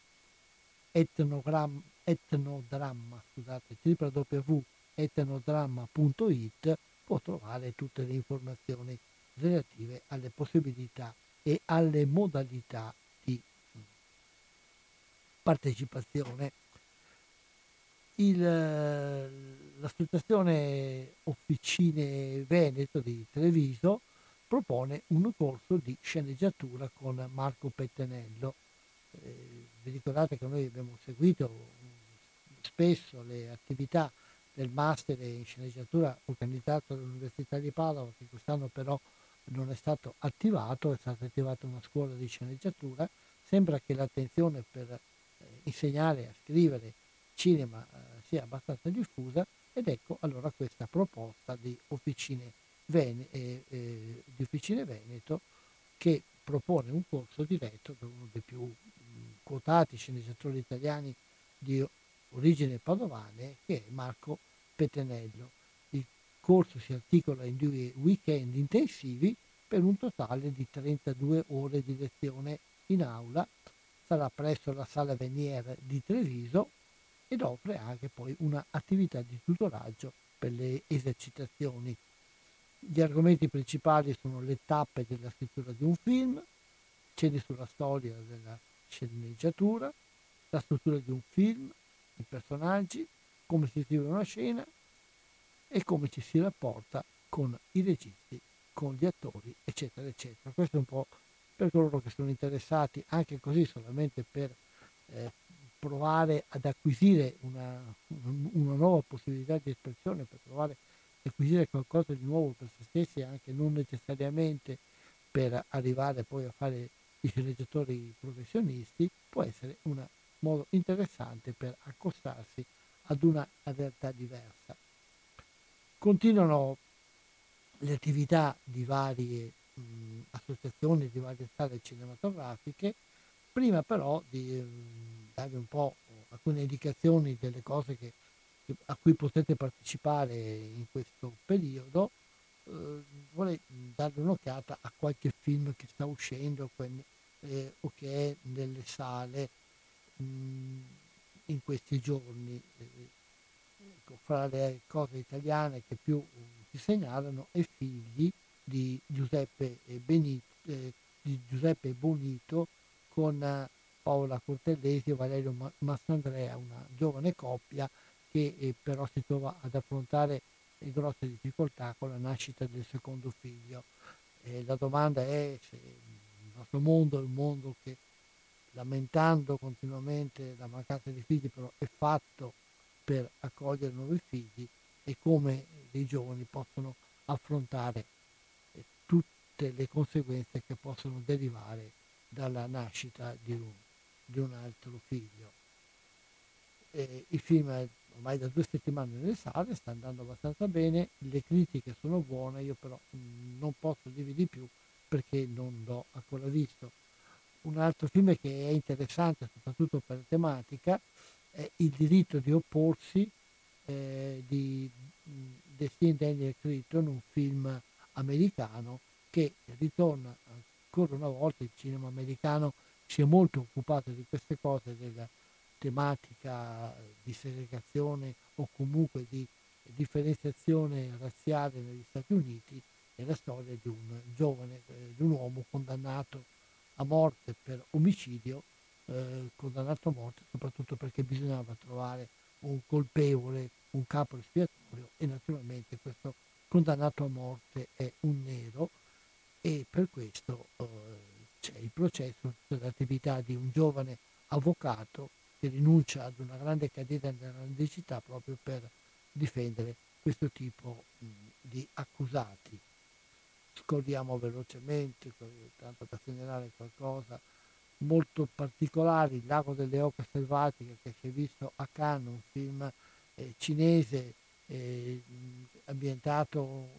etnogram, etnodramma, scusate, www.etnodramma.it può trovare tutte le informazioni relative alle possibilità e alle modalità di partecipazione il, l'associazione Officine Veneto di Treviso propone un corso di sceneggiatura con Marco Pettenello. Eh, vi ricordate che noi abbiamo seguito spesso le attività del master in sceneggiatura organizzato all'Università di Padova, che quest'anno però non è stato attivato, è stata attivata una scuola di sceneggiatura. Sembra che l'attenzione per eh, insegnare a scrivere cinema eh, sia abbastanza diffusa ed ecco allora questa proposta di Officine, Vene, eh, eh, di Officine Veneto che propone un corso diretto da uno dei più mh, quotati sceneggiatori italiani di origine padovane che è Marco Petenello. Il corso si articola in due weekend intensivi per un totale di 32 ore di lezione in aula. Sarà presso la sala Venier di Treviso ed offre anche poi un'attività di tutoraggio per le esercitazioni. Gli argomenti principali sono le tappe della scrittura di un film, cene sulla storia della sceneggiatura, la struttura di un film, i personaggi, come si scrive una scena e come ci si rapporta con i registi, con gli attori, eccetera, eccetera. Questo è un po' per coloro che sono interessati anche così solamente per eh, provare ad acquisire una, una, nuova possibilità di espressione, per provare ad acquisire qualcosa di nuovo per se stessi, anche non necessariamente per arrivare poi a fare i sceneggiatori professionisti, può essere un modo interessante per accostarsi ad una realtà diversa. Continuano le attività di varie mh, associazioni, di varie sale cinematografiche, prima però di mh, darvi un po' alcune indicazioni delle cose che, a cui potete partecipare in questo periodo, eh, vorrei darvi un'occhiata a qualche film che sta uscendo eh, o che è nelle sale in questi giorni. Eh, ecco, fra le cose italiane che più si segnalano è Figli di Giuseppe, Benito, eh, di Giuseppe Bonito con Paola Cortellesi e Valerio Massandrea, una giovane coppia che eh, però si trova ad affrontare grosse difficoltà con la nascita del secondo figlio. Eh, la domanda è se il nostro mondo è un mondo che lamentando continuamente la mancanza di figli però è fatto per accogliere nuovi figli e come i giovani possono affrontare eh, tutte le conseguenze che possono derivare dalla nascita di un, di un altro figlio. E il film è ormai da due settimane nelle sale, sta andando abbastanza bene, le critiche sono buone, io però mh, non posso dirvi di più perché non l'ho ancora visto. Un altro film che è interessante soprattutto per tematica è Il diritto di opporsi eh, di Destin Daniel Critton, un film americano che ritorna ancora una volta, il cinema americano si è molto occupato di queste cose, della tematica di segregazione o comunque di differenziazione razziale negli Stati Uniti, è la storia di un giovane, eh, di un uomo condannato a morte per omicidio, eh, condannato a morte soprattutto perché bisognava trovare un colpevole, un capo espiatorio e naturalmente questo condannato a morte è un nero e per questo eh, c'è il processo dell'attività di un giovane avvocato che rinuncia ad una grande carriera nella mendicità proprio per difendere questo tipo mh, di accusati. Scorriamo velocemente, tanto per segnalare qualcosa molto particolare, Il lago delle oche selvatiche che si è visto a Cannes, un film eh, cinese eh, ambientato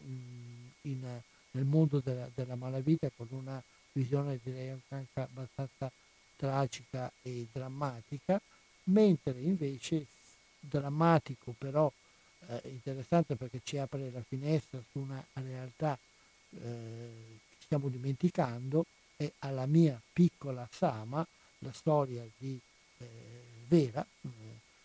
in, nel mondo della, della malavita con una visione direi anche abbastanza tragica e drammatica, mentre invece drammatico però eh, interessante perché ci apre la finestra su una realtà eh, stiamo dimenticando è alla mia piccola Sama la storia di eh, vera eh,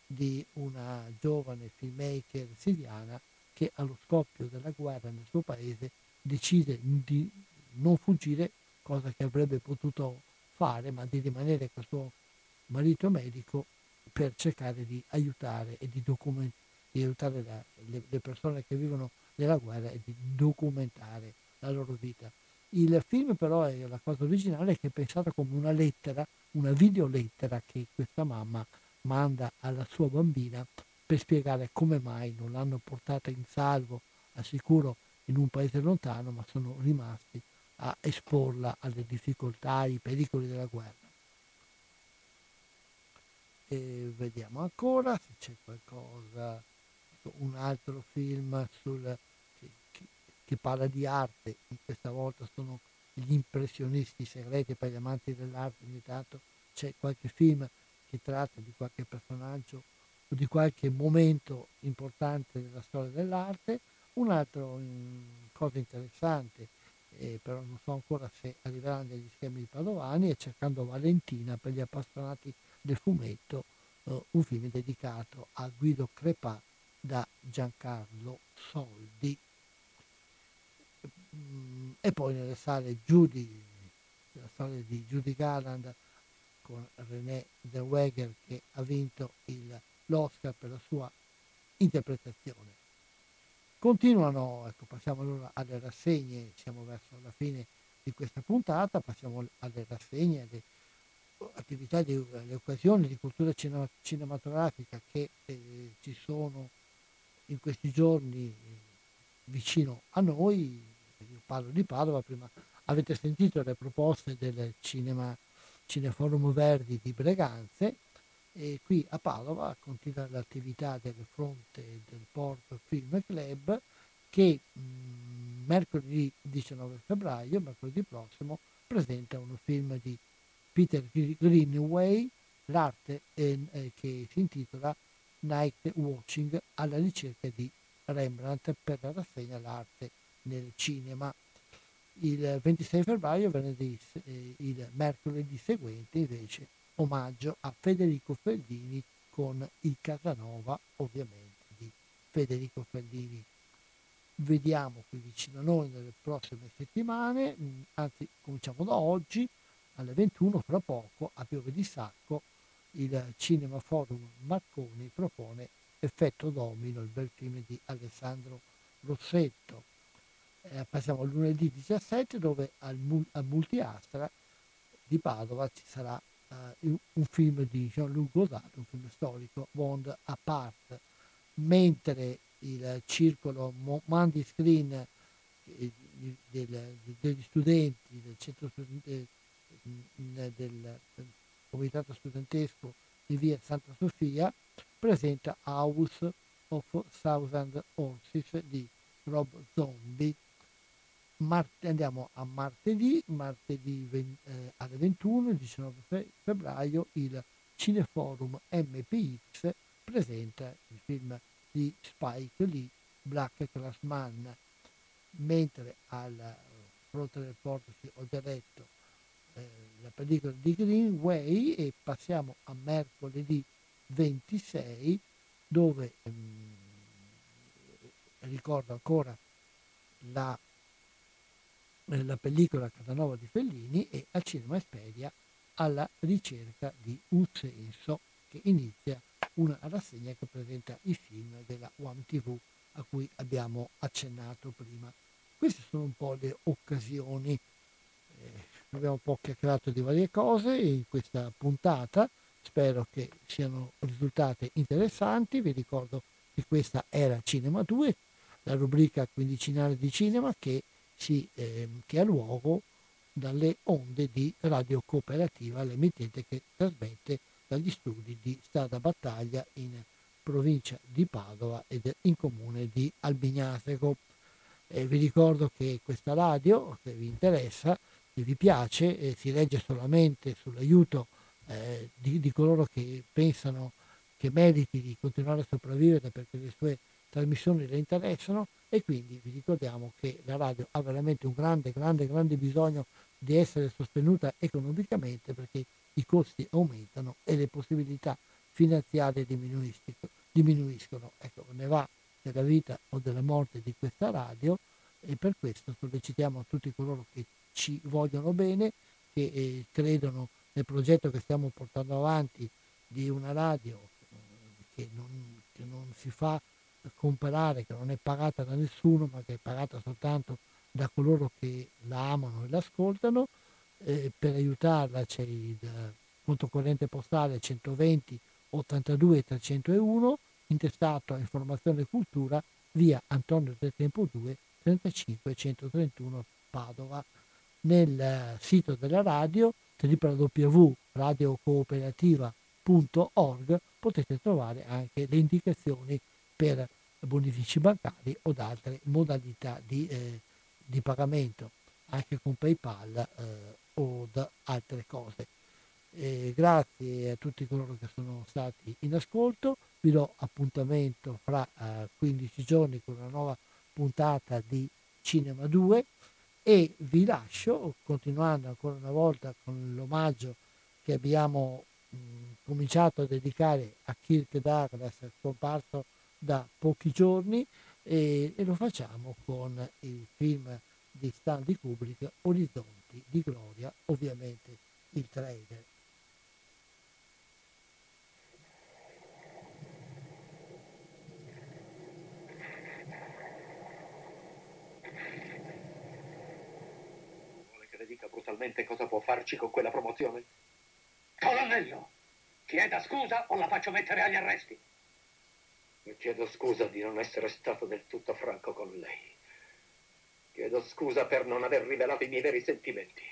di una giovane filmmaker siriana che allo scoppio della guerra nel suo paese decide di non fuggire, cosa che avrebbe potuto fare, ma di rimanere con suo marito medico per cercare di aiutare e di, document- di aiutare la, le, le persone che vivono nella guerra e di documentare la loro vita. Il film però è la cosa originale che è pensato come una lettera, una videolettera che questa mamma manda alla sua bambina per spiegare come mai non l'hanno portata in salvo al sicuro in un paese lontano, ma sono rimasti a esporla alle difficoltà, ai pericoli della guerra. E vediamo ancora se c'è qualcosa, un altro film sul che parla di arte, questa volta sono gli impressionisti segreti per gli amanti dell'arte, ogni tanto c'è qualche film che tratta di qualche personaggio o di qualche momento importante della storia dell'arte. Un'altra um, cosa interessante, eh, però non so ancora se arriveranno degli schemi di Padovani, è Cercando Valentina per gli appassionati del fumetto, eh, un film dedicato a Guido Crepà da Giancarlo Soldi. Mm, e poi nelle sale Judy, la storia di Judy Garland con René Zellweger che ha vinto il, l'Oscar per la sua interpretazione. Continuano, ecco, passiamo allora alle rassegne, siamo verso la fine di questa puntata, passiamo alle rassegne, alle attività, di, alle occasioni di cultura cinema, cinematografica che eh, ci sono in questi giorni vicino a noi. Parlo di Padova, prima avete sentito le proposte del cinema, Cineforum Verdi di Breganze e qui a Padova continua l'attività del fronte del Porto Film Club che mh, mercoledì 19 febbraio, mercoledì prossimo, presenta un film di Peter Greenway, l'arte eh, che si intitola Night Watching alla ricerca di Rembrandt per la rassegna L'arte nel cinema. Il 26 febbraio, venerdì, eh, il mercoledì seguente, invece, omaggio a Federico Fellini con il Casanova, ovviamente, di Federico Fellini. Vediamo qui vicino a noi nelle prossime settimane, mm, anzi cominciamo da oggi, alle 21 fra poco a Piove di Sacco il Cinema Forum Marconi propone Effetto Domino, il bel film di Alessandro Rossetto. Eh, passiamo al lunedì 17 dove al, al Multiastra di Padova ci sarà uh, un film di Jean-Luc Godard, un film storico, Bond Apart, mentre il circolo Mandy Screen eh, del, degli studenti del centro del, del comitato studentesco di via Santa Sofia presenta House of Thousand Horses di Rob Zombie. Mart- andiamo a martedì, martedì ven- eh, alle 21, il 19 fe- febbraio, il Cineforum MPX presenta il film di Spike Lee, Black Classman, mentre al fronte del porto, ho già detto, eh, la pellicola di Greenway e passiamo a mercoledì 26 dove ehm, ricordo ancora la, la pellicola Casanova di Fellini e al Cinema Esperia alla ricerca di un senso che inizia una rassegna che presenta i film della One TV a cui abbiamo accennato prima. Queste sono un po' le occasioni. Eh, abbiamo un po' chiacchierato di varie cose in questa puntata, spero che siano risultate interessanti, vi ricordo che questa era Cinema 2, la rubrica quindicinale di cinema che, si, eh, che ha luogo dalle onde di Radio Cooperativa, l'emittente che trasmette dagli studi di Strada Battaglia in provincia di Padova ed in comune di Albignasego. Eh, vi ricordo che questa radio, se vi interessa, se vi piace e si legge solamente sull'aiuto eh, di, di, coloro che pensano che meriti di continuare a sopravvivere perché le sue trasmissioni le interessano e quindi vi ricordiamo che la radio ha veramente un grande, grande, grande bisogno di essere sostenuta economicamente perché i costi aumentano e le possibilità finanziarie diminuiscono. Ecco, ne va della vita o della morte di questa radio e per questo sollecitiamo a tutti coloro che ci vogliono bene, che eh, credono nel progetto che stiamo portando avanti di una radio eh, che non, che non si fa comprare, che non è pagata da nessuno, ma che è pagata soltanto da coloro che la amano e l'ascoltano. Eh, per aiutarla c'è il conto corrente postale 120 82 301 intestato a informazione e cultura via Antonio del Tempo 2 35 131 Padova nel sito della radio www.radiocooperativa.org potete trovare anche le indicazioni per bonifici bancari o altre modalità di, eh, di pagamento, anche con PayPal eh, o da altre cose. Eh, grazie a tutti coloro che sono stati in ascolto, vi do appuntamento fra 15 eh, giorni con una nuova puntata di Cinema 2 e vi lascio continuando ancora una volta con l'omaggio che abbiamo mh, cominciato a dedicare a Kirk Douglas scomparso da pochi giorni e, e lo facciamo con il film di Stanley Kubrick Orizzonti di Gloria, ovviamente il trailer dica brutalmente cosa può farci con quella promozione? Colonnello, chieda scusa o la faccio mettere agli arresti. Mi chiedo scusa di non essere stato del tutto franco con lei. Chiedo scusa per non aver rivelato i miei veri sentimenti.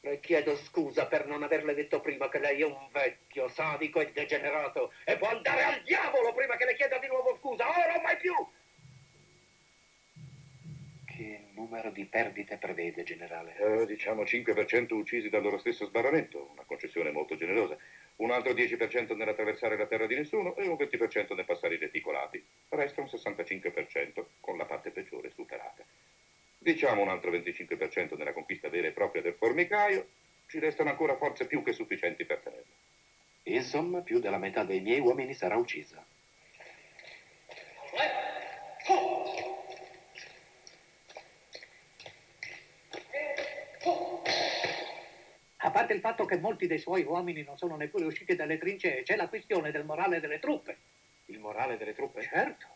Le chiedo scusa per non averle detto prima che lei è un vecchio, sadico e degenerato e può andare al diavolo prima che le chieda di nuovo scusa, ora o mai più! Che numero di perdite prevede, generale? Eh, diciamo 5% uccisi dal loro stesso sbarramento, una concessione molto generosa. Un altro 10% nell'attraversare la terra di nessuno e un 20% nel passare i reticolati. Resta un 65%, con la parte peggiore superata. Diciamo un altro 25% nella conquista vera e propria del formicaio. Ci restano ancora forze più che sufficienti per tenerlo. Insomma, più della metà dei miei uomini sarà uccisa. A parte il fatto che molti dei suoi uomini non sono neppure usciti dalle trincee, c'è la questione del morale delle truppe. Il morale delle truppe? Certo,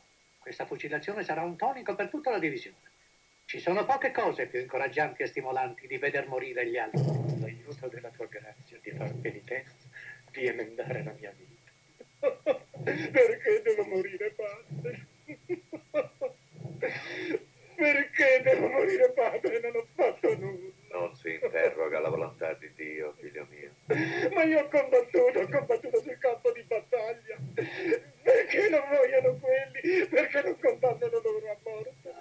questa fucilazione sarà un tonico per tutta la divisione. Ci sono poche cose più incoraggianti e stimolanti di veder morire gli altri. L'aiuto della tua grazia di far penitenza, di emendare la mia vita. Perché devo morire, padre? Perché devo morire, padre? Non ho fatto nulla. Non si interroga la volontà di Dio, figlio mio. Ma io ho combattuto, ho combattuto sul campo di battaglia. Perché non vogliono quelli? Perché non combattono loro a morte?